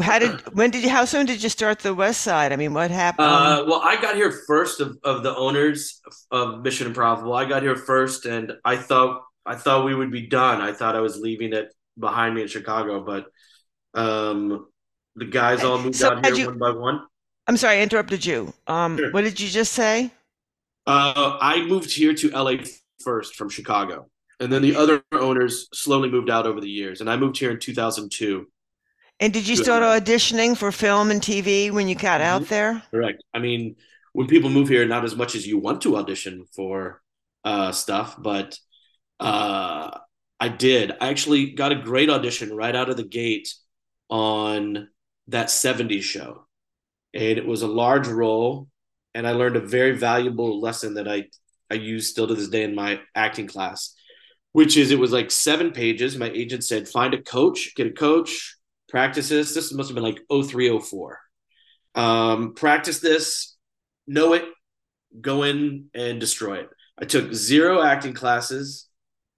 How did when did you how soon did you start the West Side? I mean, what happened? Uh, well, I got here first of, of the owners of Mission IMPROVable. I got here first, and I thought I thought we would be done. I thought I was leaving it behind me in Chicago, but um, the guys all moved So out here you- one by one. I'm sorry, I interrupted you. Um, Sure. what did you just say? Uh, I moved here to LA first from Chicago, and then the other owners slowly moved out over the years. And I moved here in 2002. And did you start auditioning for film and TV when you got out Mhm. there? Correct. I mean, when people move here, not as much as you want to audition for uh, stuff, but uh, I did. I actually got a great audition right out of the gate on that 70s show. And it was a large role, and I learned a very valuable lesson that I, I use still to this day in my acting class, which is it was like seven pages. My agent said, find a coach, get a coach, practice this. This must have been like 0304. Um, practice this, know it, go in and destroy it. I took zero acting classes.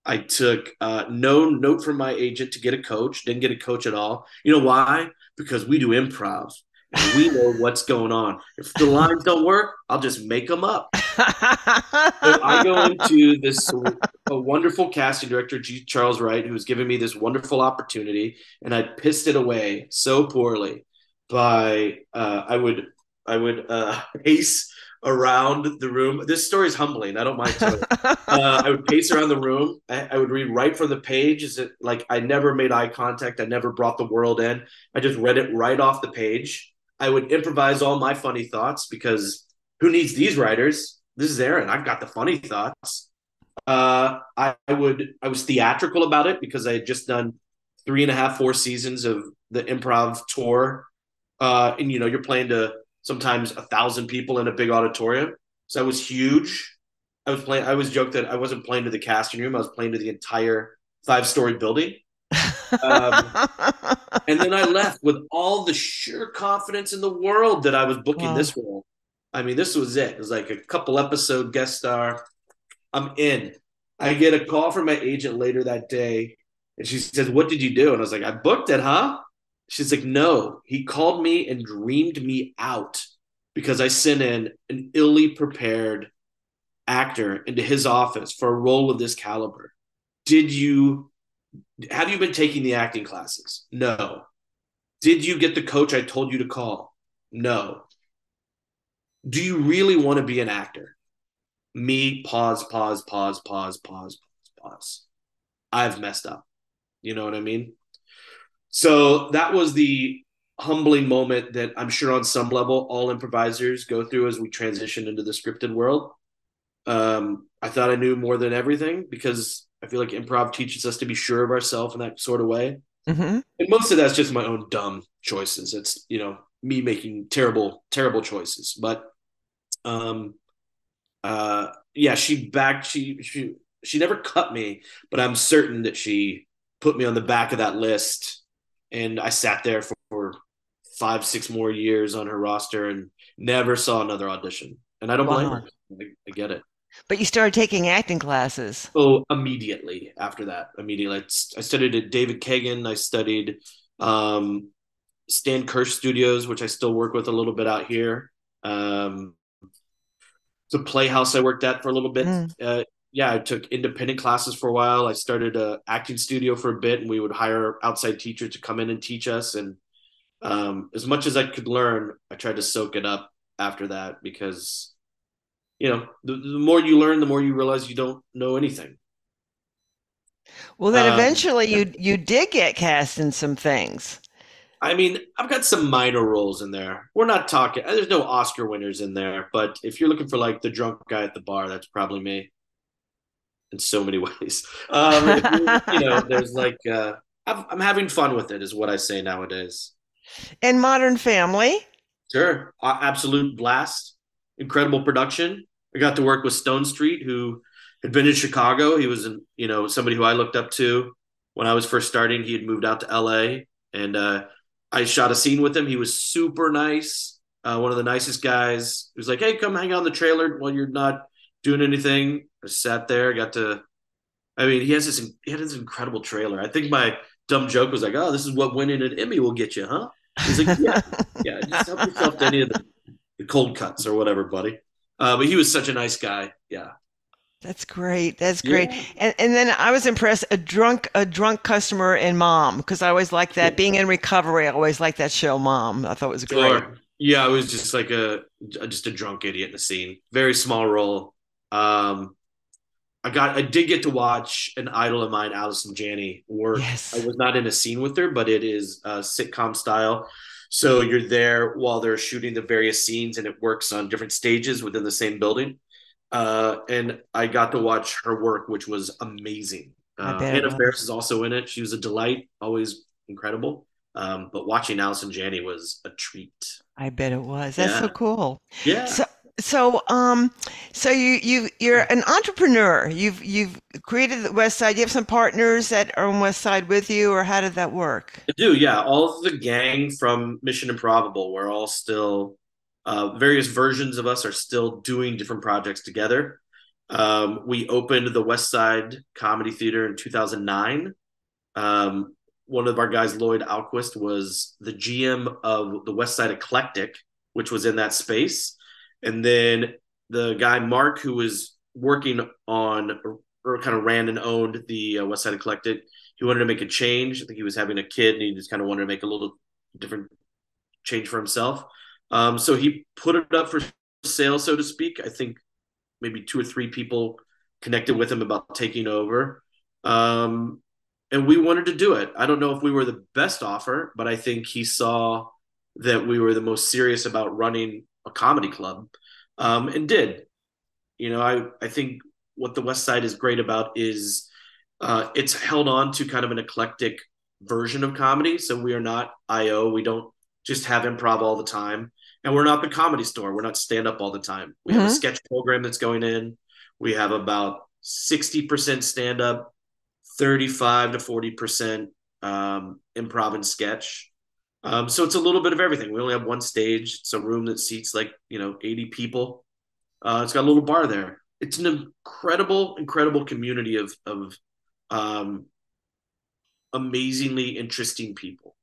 I took uh, no note from my agent to get a coach. Didn't get a coach at all. You know why? Because we do improv and we know what's going on. If the lines don't work, I'll just make them up. So I go into this a wonderful casting director, G. Charles Wright, who's given me this wonderful opportunity, and I pissed it away so poorly by uh, I would I would uh, pace around the room. This story is humbling. I don't mind uh, I would pace around the room. I, I would read right from the page. Is it like I never made eye contact? I never brought the world in. I just read it right off the page. I would improvise all my funny thoughts because who needs these writers? This is Aaron. I've got the funny thoughts. Uh, I, I would. I was theatrical about it because I had just done three and a half, four seasons of the improv tour, uh, and you know you're playing to sometimes a thousand people in a big auditorium. So that was huge. I was playing. I always joke that I wasn't playing to the casting room. I was playing to the entire five story building. Um, and then I left with all the sheer confidence in the world that I was booking Wow. this role. I mean, this was it. It was like a couple episode guest star. I'm in. I get a call from my agent later that day, and she says, "What did you do?" And I was like, "I booked it, huh?" She's like, "No, he called me and dreamed me out because I sent in an illy prepared actor into his office for a role of this caliber. Did you have you been taking the acting classes? No. Did you get the coach I told you to call? No. Do you really want to be an actor? Me, pause, pause, pause, pause, pause, pause, pause. I've messed up. You know what I mean? So that was the humbling moment that I'm sure on some level all improvisers go through as we transition into the scripted world. Um, I thought I knew more than everything because I feel like improv teaches us to be sure of ourselves in that sort of way. Mhm. And most of that's just my own dumb choices. It's, you know, me making terrible, terrible choices. But um uh yeah, she backed she she she never cut me, but I'm certain that she put me on the back of that list and I sat there for, for five, six more years on her roster and never saw another audition. And I don't blame her. I, I get it. But you started taking acting classes. Oh, immediately after that, immediately. I studied at David Kagan. I studied um, Stan Kirsch Studios, which I still work with a little bit out here. Um, a playhouse I worked at for a little bit. Mm. Uh, yeah, I took independent classes for a while. I started a acting studio for a bit, and we would hire outside teachers to come in and teach us. And um, as much as I could learn, I tried to soak it up after that because you know the, the more you learn, the more you realize you don't know anything. Well, then Um, eventually you you did get cast in some things. I mean, I've got some minor roles in there. We're not talking. There's no Oscar winners in there, but if you're looking for like the drunk guy at the bar, that's probably me. In so many ways, um, you, know, there's like uh, I'm, I'm having fun with it, is what I say nowadays. In Modern Family, Sure, absolute blast, incredible production. I got to work with Stonestreet, who had been in Chicago. He was, in, you know, somebody who I looked up to when I was first starting. He had moved out to L.A. and uh, I shot a scene with him. He was super nice, uh, one of the nicest guys. He was like, "Hey, come hang out in the trailer while you're not doing anything." I sat there, got to. I mean, he has this. He had this incredible trailer. I think my dumb joke was like, "Oh, this is what winning an Emmy will get you, huh?" He's like, "Yeah." yeah, just help yourself to any of the, the cold cuts or whatever, buddy. Uh, but he was such a nice guy. Yeah. That's great. That's great. Yeah. And and then I was impressed a drunk a drunk customer and Mom because I always like that. Being in recovery, I always like that show Mom. I thought it was great. Sure. Yeah, I was just like a just a drunk idiot in the scene. Very small role. Um I got I did get to watch an idol of mine, Allison Janney, work. Yes. I was not in a scene with her, but it is a sitcom style. So you're there while they're shooting the various scenes and it works on different stages within the same building. Uh, and I got to watch her work, which was amazing. Uh, Anna Faris is also in it. She was a delight, always incredible. Um, but watching Allison Janney was a treat. I bet it was. That's yeah. so cool. Yeah. So, so, um, so you you you're an entrepreneur. You've you've created the West Side. You have some partners that are on West Side with you, or how did that work? I do. Yeah, all of the gang from Mission IMPROVable. We're all still uh, various versions of us are still doing different projects together. Um, we opened the West Side Comedy Theater in 2009. Um, one of our guys, Lloyd Ahlquist, was the GM of the West Side Eclectic, which was in that space. And then the guy, Mark, who was working on or kind of ran and owned the uh, West Side Eclectic, he wanted to make a change. I think he was having a kid and he just kind of wanted to make a little different change for himself. Um, so he put it up for sale, so to speak. I think maybe two or three people connected with him about taking over. Um, and we wanted to do it. I don't know if we were the best offer, but I think he saw that we were the most serious about running a comedy club um, and did. You know, I, I think what the West Side is great about is uh, it's held on to kind of an eclectic version of comedy. So we are not IO. We don't just have improv all the time. And we're not the comedy store. We're not stand up all the time. We mm-hmm. have a mm-hmm. sketch program that's going in. We have about 60% stand up, 35 to 40% um, improv and sketch. Um, so it's a little bit of everything. We only have one stage. It's a room that seats like, you know, 80 people. Uh, it's got a little bar there. It's an incredible, incredible community of, of um, amazingly interesting people.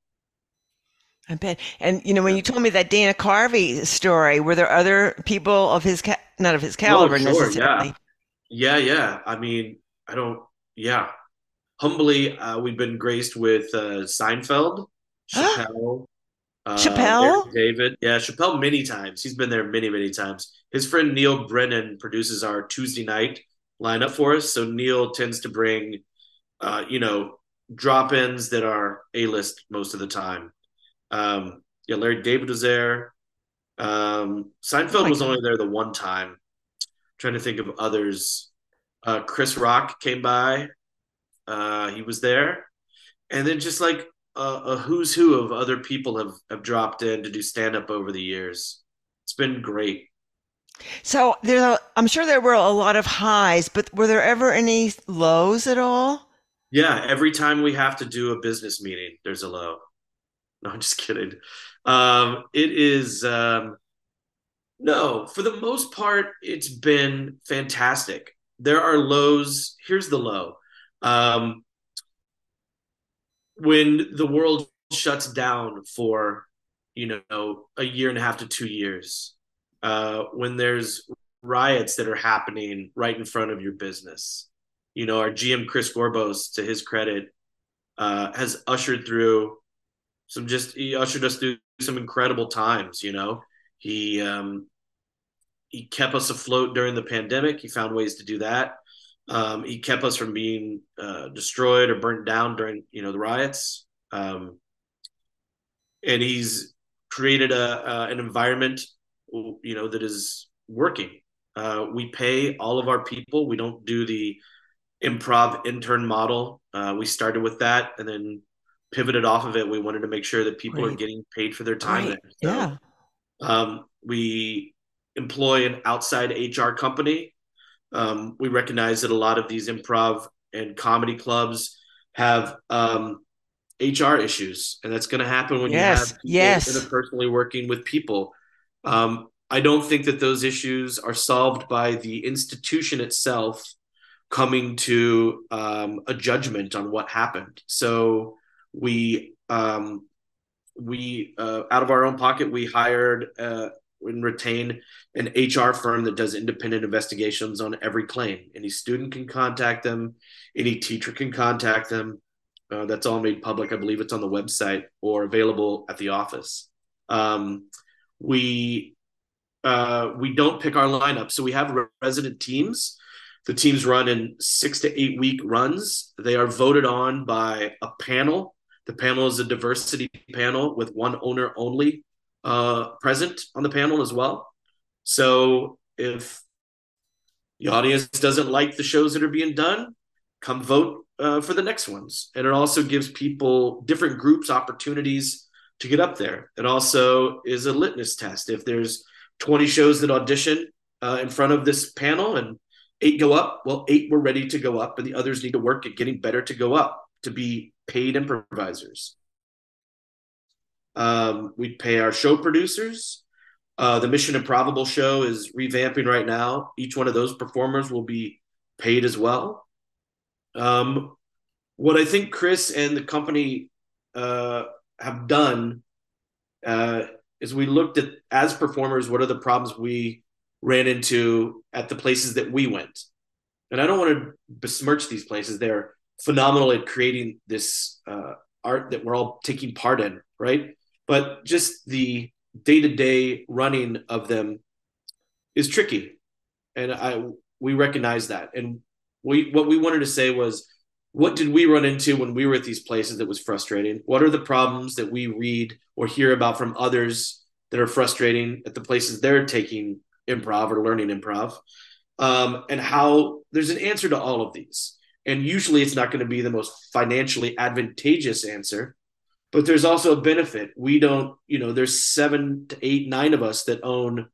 I bet. And you know, when you told me that Dana Carvey story, were there other people of his ca- not of his caliber sure, necessarily? Yeah. yeah, yeah. I mean, I don't. Yeah, humbly, uh, we've been graced with uh, Seinfeld, Chappelle, uh, Chappelle, David. Yeah, Chappelle many times. He's been there many, many times. His friend Neal Brennan produces our Tuesday night lineup for us. So Neal tends to bring, uh, you know, drop-ins that are A-list most of the time. Um, yeah, Larry David was there. Um, Seinfeld oh was God. only there the one time. I'm trying to think of others. Uh, Chris Rock came by. Uh, he was there, and then just like a, a who's who of other people have have dropped in to do stand up over the years. It's been great. So there's a, I'm sure there were a lot of highs, but were there ever any lows at all? Yeah, every time we have to do a business meeting, there's a low. No, I'm just kidding. Um, it is um, no, for the most part, it's been fantastic. There are lows. Here's the low. Um, when the world shuts down for you know a year and a half to two years, uh, when there's riots that are happening right in front of your business, you know, our GM Chris Gorbos, to his credit, uh, has ushered through some just he ushered us through some incredible times. You know, he um, he kept us afloat during the pandemic. He found ways to do that. Um, he kept us from being uh, destroyed or burnt down during you know the riots. Um, and he's created a uh, an environment you know that is working. Uh, we pay all of our people. We don't do the improv intern model. Uh, we started with that, and then pivoted off of it. We wanted to make sure that people are getting paid for their time. Right. So, yeah. Um, we employ an outside HR company. Um, we recognize that a lot of these improv and comedy clubs have um, HR issues, and that's going to happen when yes. you have yes. interpersonally working with people. Um, I don't think that those issues are solved by the institution itself coming to um, a judgment on what happened. So we um, we uh, out of our own pocket we hired uh, and retain an HR firm that does independent investigations on every claim. Any student can contact them, any teacher can contact them. Uh, that's all made public. I believe it's on the website or available at the office. Um, we uh, we don't pick our lineup, so we have resident teams. The teams run in six to eight week runs. They are voted on by a panel. The panel is a diversity panel with one owner only uh, present on the panel as well. So if the audience doesn't like the shows that are being done, come vote uh, for the next ones. And it also gives people different groups opportunities to get up there. It also is a litmus test. If there's 20 shows that audition uh, in front of this panel and eight go up, well, eight were ready to go up, and the others need to work at getting better to go up to be paid improvisers. Um, we pay our show producers. Uh, the Mission IMPROVable show is revamping right now. Each one of those performers will be paid as well. Um, what I think Chris and the company uh, have done uh, is we looked at as performers what are the problems we ran into at the places that we went, and I don't want to besmirch these places. They're phenomenal at creating this uh, art that we're all taking part in, right? But just the day to day running of them is tricky, and I we recognize that. And we what we wanted to say was, what did we run into when we were at these places that was frustrating? What are the problems that we read or hear about from others that are frustrating at the places they're taking improv or learning improv? Um, and how there's an answer to all of these. And usually it's not going to be the most financially advantageous answer, but there's also a benefit. We don't, you know, there's seven to eight, nine of us that own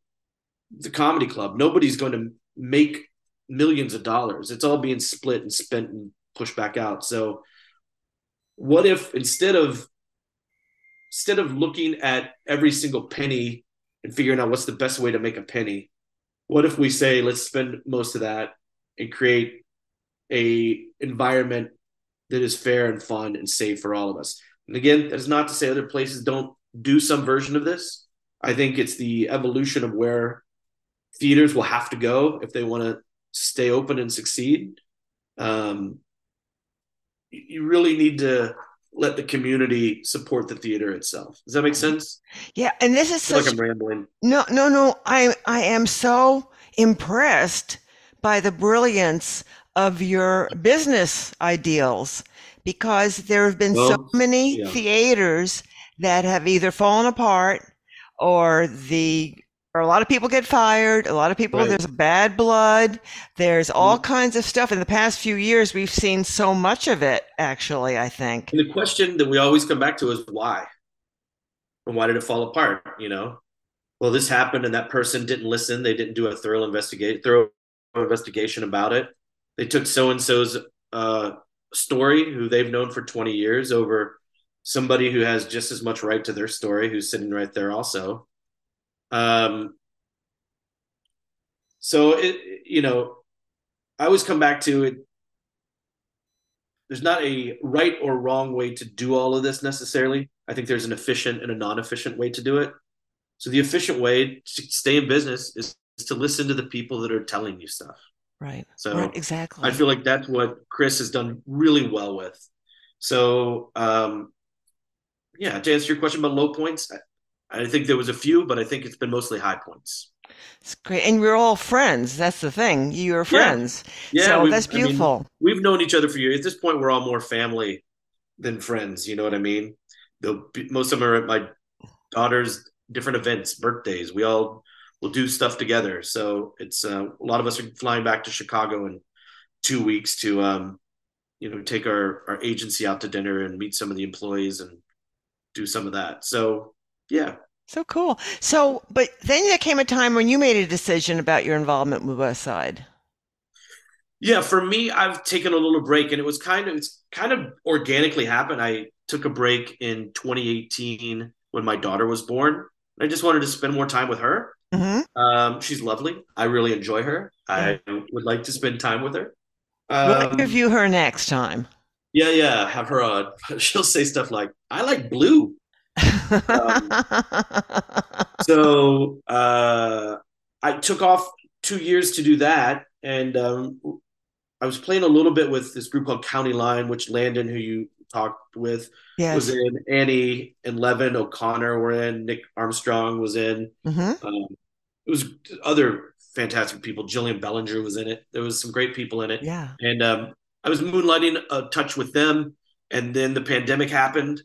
the comedy club. Nobody's going to make millions of dollars. It's all being split and spent and pushed back out. So what if instead of instead of looking at every single penny and figuring out what's the best way to make a penny, what if we say let's spend most of that and create a environment that is fair and fun and safe for all of us. And again, that is not to say other places don't do some version of this. I think it's the evolution of where theaters will have to go if they want to stay open and succeed. Um, you really need to let the community support the theater itself. Does that make sense? Yeah, and this is such, like I'm rambling. No, no, no. I I am so impressed by the brilliance of your business ideals because there have been well, so many yeah. theaters that have either fallen apart or the or a lot of people get fired a lot of people right. there's bad blood there's all mm-hmm. kinds of stuff in the past few years we've seen so much of it actually i think and the question that we always come back to is why and why did it fall apart you know well this happened and that person didn't listen they didn't do a thorough investigate thorough investigation about it they took so and so's uh, story, who they've known for 20 years, over somebody who has just as much right to their story, who's sitting right there also. Um, so it, you know, I always come back to it. There's not a right or wrong way to do all of this necessarily. I think there's an efficient and a non-efficient way to do it. So the efficient way to stay in business is, is to listen to the people that are telling you stuff. Right. So right, exactly. I feel like that's what Chris has done really well with. So um, yeah, to answer your question about low points, I, I think there was a few, but I think it's been mostly high points. It's great, and we're all friends. That's the thing. You're friends. Yeah, yeah so that's beautiful. I mean, we've known each other for years. At this point, we're all more family than friends. You know what I mean? Be, most of them are at my daughter's different events, birthdays. We all we'll do stuff together. So it's uh, a lot of us are flying back to Chicago in two weeks to um, you know take our our agency out to dinner and meet some of the employees and do some of that. So yeah. So cool. So, but then there came a time when you made a decision about your involvement with West Side. Yeah, for me, I've taken a little break, and it was kind of it's kind of organically happened. I took a break in 2018 when my daughter was born. I just wanted to spend more time with her. Mm-hmm. Um, she's lovely. I really enjoy her. I would like to spend time with her. Um, we'll interview her next time. Yeah, yeah. Have her on. She'll say stuff like, "I like blue." um, so uh, I took off two years to do that, and um, I was playing a little bit with this group called County Line, which Landon, who you talked with, Yes. was in. Annie and Levin O'Connor were in. Nick Armstrong was in. Mhm. Um, it was other fantastic people. Jillian Bellinger was in it. There was some great people in it. Yeah. And um, I was moonlighting a touch with them, and then the pandemic happened,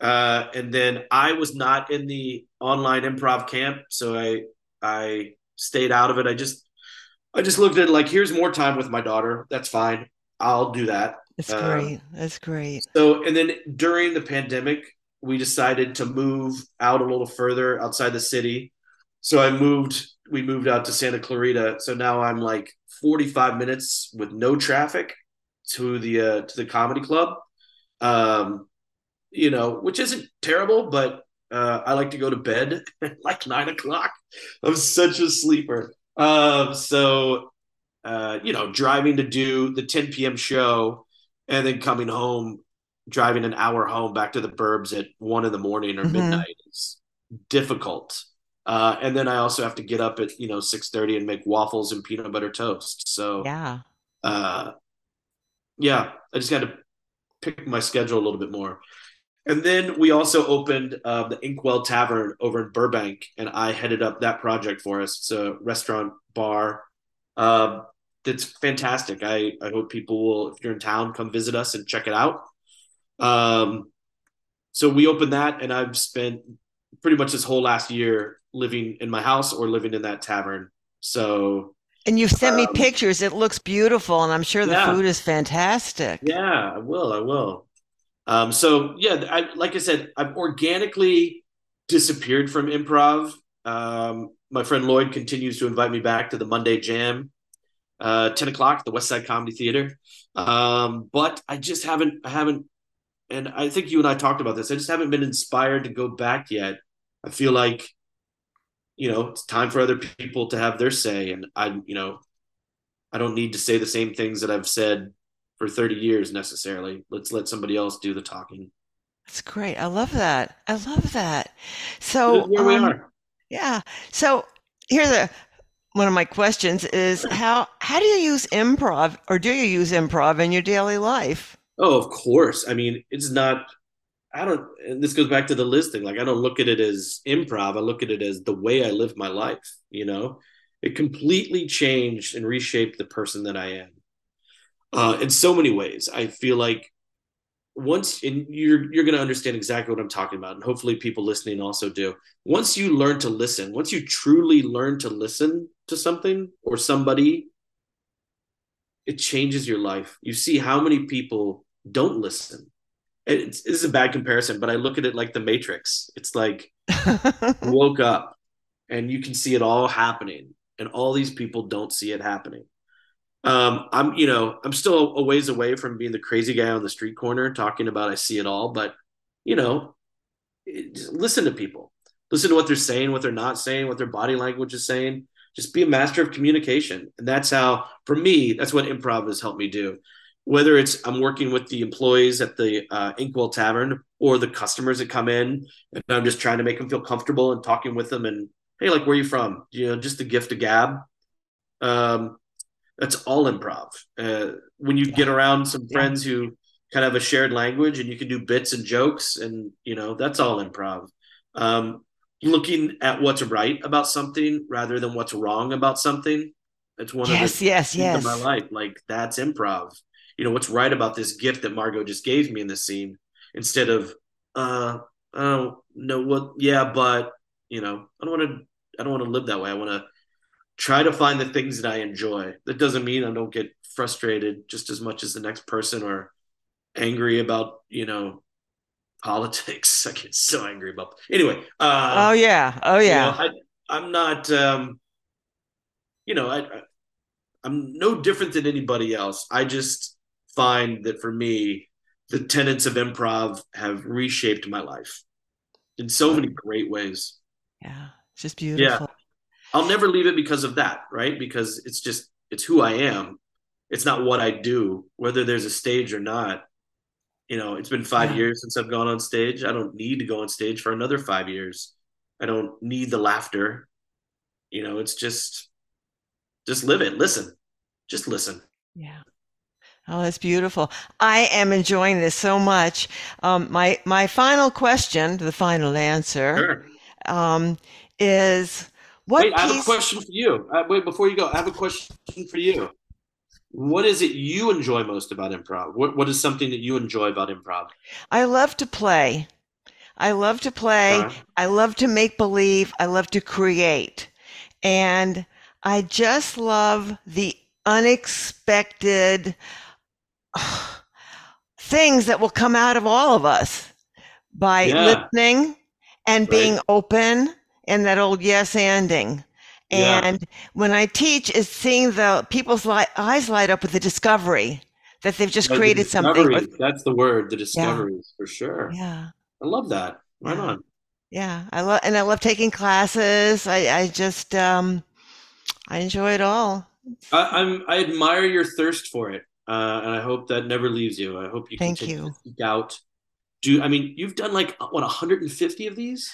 uh, and then I was not in the online improv camp, so I I stayed out of it. I just I just looked at it like here's more time with my daughter. That's fine. I'll do that. That's Um, great. That's great. So, and then during the pandemic, we decided to move out a little further outside the city. So I moved, we moved out to Santa Clarita. So now I'm like 45 minutes with no traffic to the uh, to the comedy club. Um, you know, which isn't terrible, but uh, I like to go to bed at like nine o'clock. I'm such a sleeper. Um, so uh, you know, driving to do the 10 p.m. show and then coming home, driving an hour home back to the burbs at one in the morning or Mhm. midnight is difficult. Uh, and then I also have to get up at you know six thirty and make waffles and peanut butter toast. So Yeah. uh, yeah, I just got to pick my schedule a little bit more. And then we also opened uh, the Inkwell Tavern over in Burbank, and I headed up that project for us. It's a restaurant bar um, that's fantastic. I, I hope people will, if you're in town, come visit us and check it out. Um, so we opened that, and I've spent pretty much this whole last year living in my house or living in that tavern. So And you've sent me Um, pictures. It looks beautiful, and I'm sure the Yeah. food is fantastic. Yeah, I will. I will. Um, so yeah, I, like I said, I've organically disappeared from improv. Um, my friend Lloyd continues to invite me back to the Monday Jam, uh, ten o'clock, the West Side Comedy Theater. Um, but I just haven't, I haven't, and I think you and I talked about this. I just haven't been inspired to go back yet. I feel like, you know, it's time for other people to have their say, and I, you know, I don't need to say the same things that I've said for 30 years necessarily. Let's let somebody else do the talking. That's great. I love that. I love that. So, Here we um, are. yeah. So here's a one of my questions is how how do you use improv or do you use improv in your daily life? Oh, of course. I mean, it's not, I don't, and this goes back to the listing. Like, I don't look at it as improv. I look at it as the way I live my life, you know? It completely changed and reshaped the person that I am. Uh, in so many ways, I feel like once, and you're you're going to understand exactly what I'm talking about, and hopefully people listening also do. Once you learn to listen, once you truly learn to listen to something or somebody, it changes your life. You see how many people don't listen. It's, this is a bad comparison, but I look at it like the Matrix. It's like woke up and you can see it all happening, and all these people don't see it happening. Um, I'm, you know, I'm still a ways away from being the crazy guy on the street corner talking about I see it all, but you know, it, just listen to people, listen to what they're saying, what they're not saying, what their body language is saying. Just be a master of communication, and that's how, for me, that's what improv has helped me do. Whether it's I'm working with the employees at the uh, Inkwell Tavern or the customers that come in, and I'm just trying to make them feel comfortable and talking with them, and hey, like, where are you from? You know, just the gift of gab. Um, that's all improv. Uh, when you get around some Yeah. friends who kind of have a shared language and you can do bits and jokes, and you know, that's all improv. Um, looking at what's right about something rather than what's wrong about something. It's one Yes, of the yes, yes. in my life. Like that's improv. You know, what's right about this gift that Margot just gave me in this scene instead of, uh, oh no, what? Yeah, but you know, I don't want to. I don't want to live that way. I want to try to find the things that I enjoy. That doesn't mean I don't get frustrated just as much as the next person or angry about you know politics. I get so angry about. Anyway, uh, Oh yeah. Oh you yeah. know, I, I'm not. Um, you know, I, I I'm no different than anybody else. I just find that for me, the tenets of improv have reshaped my life in so many great ways. Yeah. It's just beautiful. Yeah. I'll never leave it because of that, right? Because it's just it's who I am. It's not what I do, whether there's a stage or not. You know, it's been five Yeah. years since I've gone on stage. I don't need to go on stage for another five years. I don't need the laughter. You know, it's just just live it. Listen. Just listen. Yeah. Oh, that's beautiful. I am enjoying this so much. Um, my my final question, the final answer, sure. um, is what? Wait, piece... I have a question for you. Uh, wait, before you go, I have a question for you. What is it you enjoy most about improv? What What is something that you enjoy about improv? I love to play. I love to play. Uh-huh. I love to make believe. I love to create, and I just love the unexpected things that will come out of all of us by yeah. listening and being right. open and that old yes anding. And yeah. when I teach, is seeing the people's li- eyes light up with the discovery that they've just created the something. That's the word, the discoveries yeah. for sure. Yeah, I love that. Right on. Yeah, I love and I love taking classes. I, I just um, I enjoy it all. I, am I admire your thirst for it uh, and I hope that never leaves you. I hope you Thank you. out. Do I mean you've done like what 150 of these?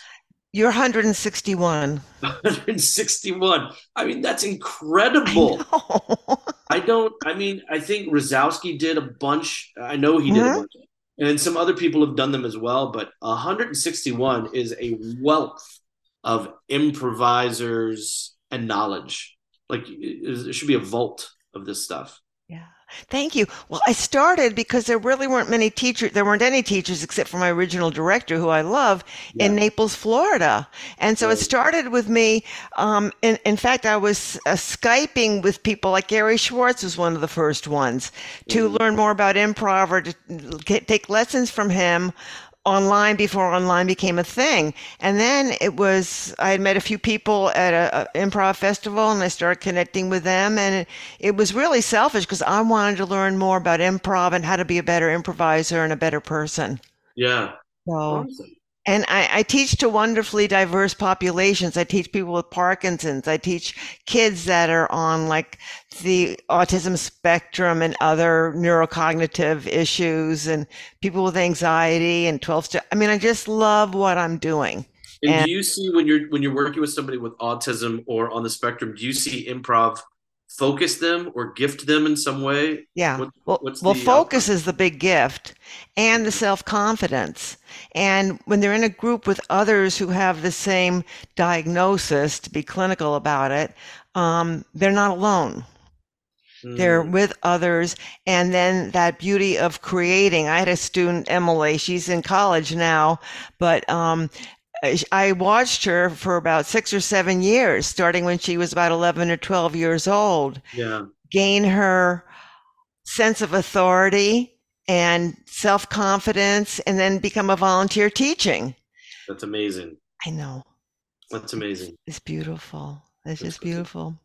You're 161. 161. I mean that's incredible. I, I, don't. I mean I think Razowsky did a bunch. I know he did mm-hmm. a bunch, and some other people have done them as well. But 161 is a wealth of improvisers and knowledge. Like it should be a vault of this stuff. Thank you. Well, I started because there really weren't many teachers. There weren't any teachers except for my original director, who I love, yeah. in Naples, Florida. And so right. it started with me. Um, in, in fact, I was uh, Skyping with people like Gary Schwartz was one of the first ones to mm. learn more about improv or to get, take lessons from him online before online became a thing. And then it was, I had met a few people at a, a improv festival and I started connecting with them. And it, it was really selfish because I wanted to learn more about improv and how to be a better improviser and a better person. Yeah. So, awesome. And I, I, teach to wonderfully diverse populations. I teach people with Parkinson's. I teach kids that are on like the autism spectrum and other neurocognitive issues and people with anxiety and 12 st- I mean, I just love what I'm doing. And, and do you see when you're when you're working with somebody with autism or on the spectrum, do you see improv focus them or gift them in some way? Yeah. What, well, well focus outcome? is the big gift and the self confidence. And when they're in a group with others who have the same diagnosis, to be clinical about it, um, they're not alone. They're hmm. with others. And then that beauty of creating. I had a student, Emily, she's in college now, but um, I watched her for about six or seven years, starting when she was about 11 or 12 years old. Yeah. Gain her sense of authority and self confidence, and then become a volunteer teaching. That's amazing. I know. That's amazing. It's beautiful. It's just beautiful.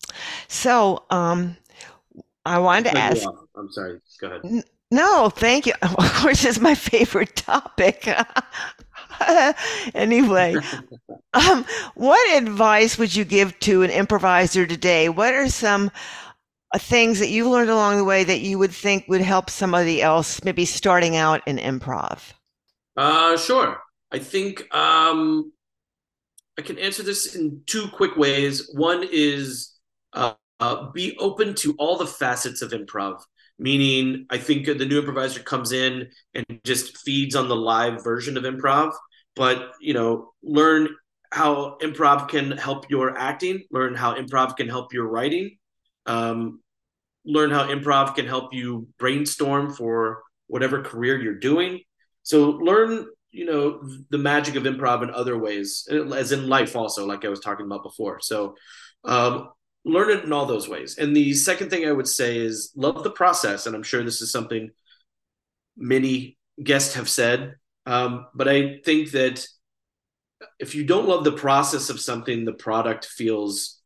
So, um, I wanted to ask. I'm sorry. Go ahead. No, thank you. Of course, it's my favorite topic. anyway, um, what advice would you give to an improviser today? What are some uh, things that you've learned along the way that you would think would help somebody else, maybe starting out in improv? Uh, sure. I think um, I can answer this in two quick ways. One is uh, uh, be open to all the facets of improv meaning I think the new improviser comes in and just feeds on the live version of improv, but you know, learn how improv can help your acting, learn how improv can help your writing, um, learn how improv can help you brainstorm for whatever career you're doing. So learn, you know, the magic of improv in other ways, as in life also, like I was talking about before. So um, learn it in all those ways. And the second thing I would say is love the process. And I'm sure this is something many guests have said. Um, but I think that if you don't love the process of something, the product feels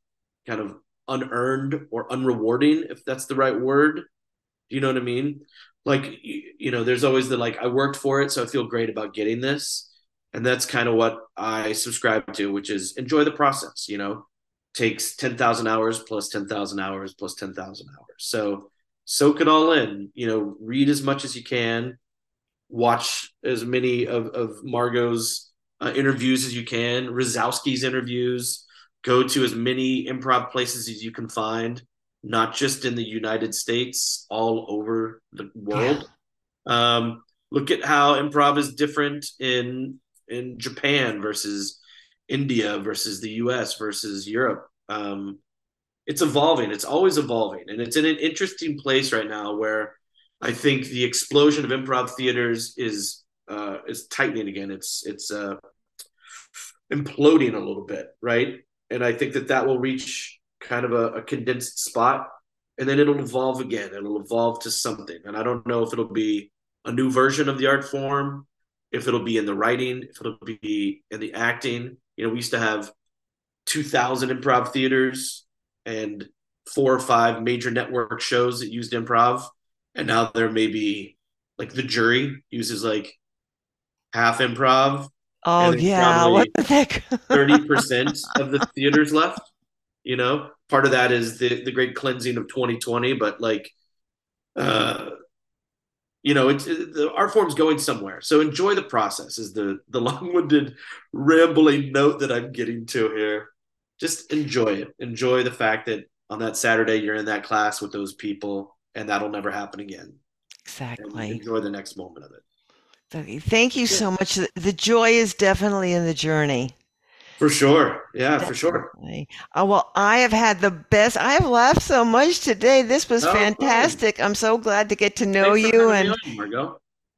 kind of unearned or unrewarding, if that's the right word. Do you know what I mean? Like, you know, there's always the like, I worked for it, so I feel great about getting this. And that's kind of what I subscribe to, which is enjoy the process, you know? takes 10,000 hours plus 10,000 hours plus 10,000 hours. So soak it all in, you know, read as much as you can, watch as many of, of Margot's uh, interviews as you can, Razowsky's interviews. Go to as many improv places as you can find, not just in the United States, all over the world. Yeah. Um, look at how improv is different in in Japan versus India versus the U.S. versus Europe. Um, it's evolving. It's always evolving, and it's in an interesting place right now where I think the explosion of improv theaters is uh, is tightening again. It's it's uh, imploding a little bit, right? And I think that that will reach kind of a, a condensed spot, and then it'll evolve again. It'll evolve to something, and I don't know if it'll be a new version of the art form, if it'll be in the writing, if it'll be in the acting. You know, we used to have 2,000 improv theaters and four or five major network shows that used improv, and now there may be like the jury uses like half improv Oh yeah, what the heck? Thirty percent of the theaters left. You know, part of that is the the great cleansing of 2020, but like, uh, you know, it's it, the art form's going somewhere. So enjoy the process. Is the the long-winded, rambling note that I'm getting to here. Just enjoy it. Enjoy the fact that on that Saturday you're in that class with those people, and that'll never happen again. Exactly. Enjoy the next moment of it. Thank you so much. The joy is definitely in the journey. For sure. Yeah, definitely. for sure. Oh, well, I have had the best. I have laughed so much today. This was oh, fantastic. Fine. I'm so glad to get to know Thanks you and on,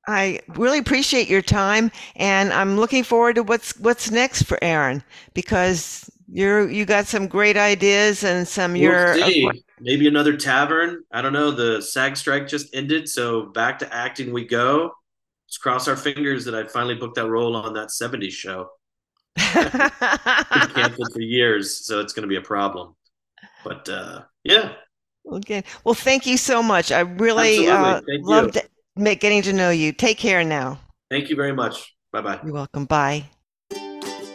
I really appreciate your time and I'm looking forward to what's what's next for Aaron because you're you got some great ideas and some we'll your maybe another tavern. I don't know. The SAG strike just ended, so back to acting we go let's cross our fingers that I finally booked that role on that 70s show. canceled for years, so it's going to be a problem. But uh, yeah. Okay. Well, thank you so much. I really uh, loved you. getting to know you. Take care now. Thank you very much. Bye bye. You're welcome. Bye.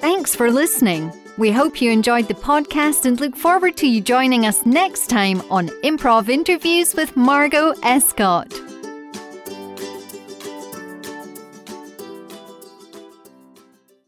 Thanks for listening. We hope you enjoyed the podcast and look forward to you joining us next time on Improv Interviews with Margot Escott.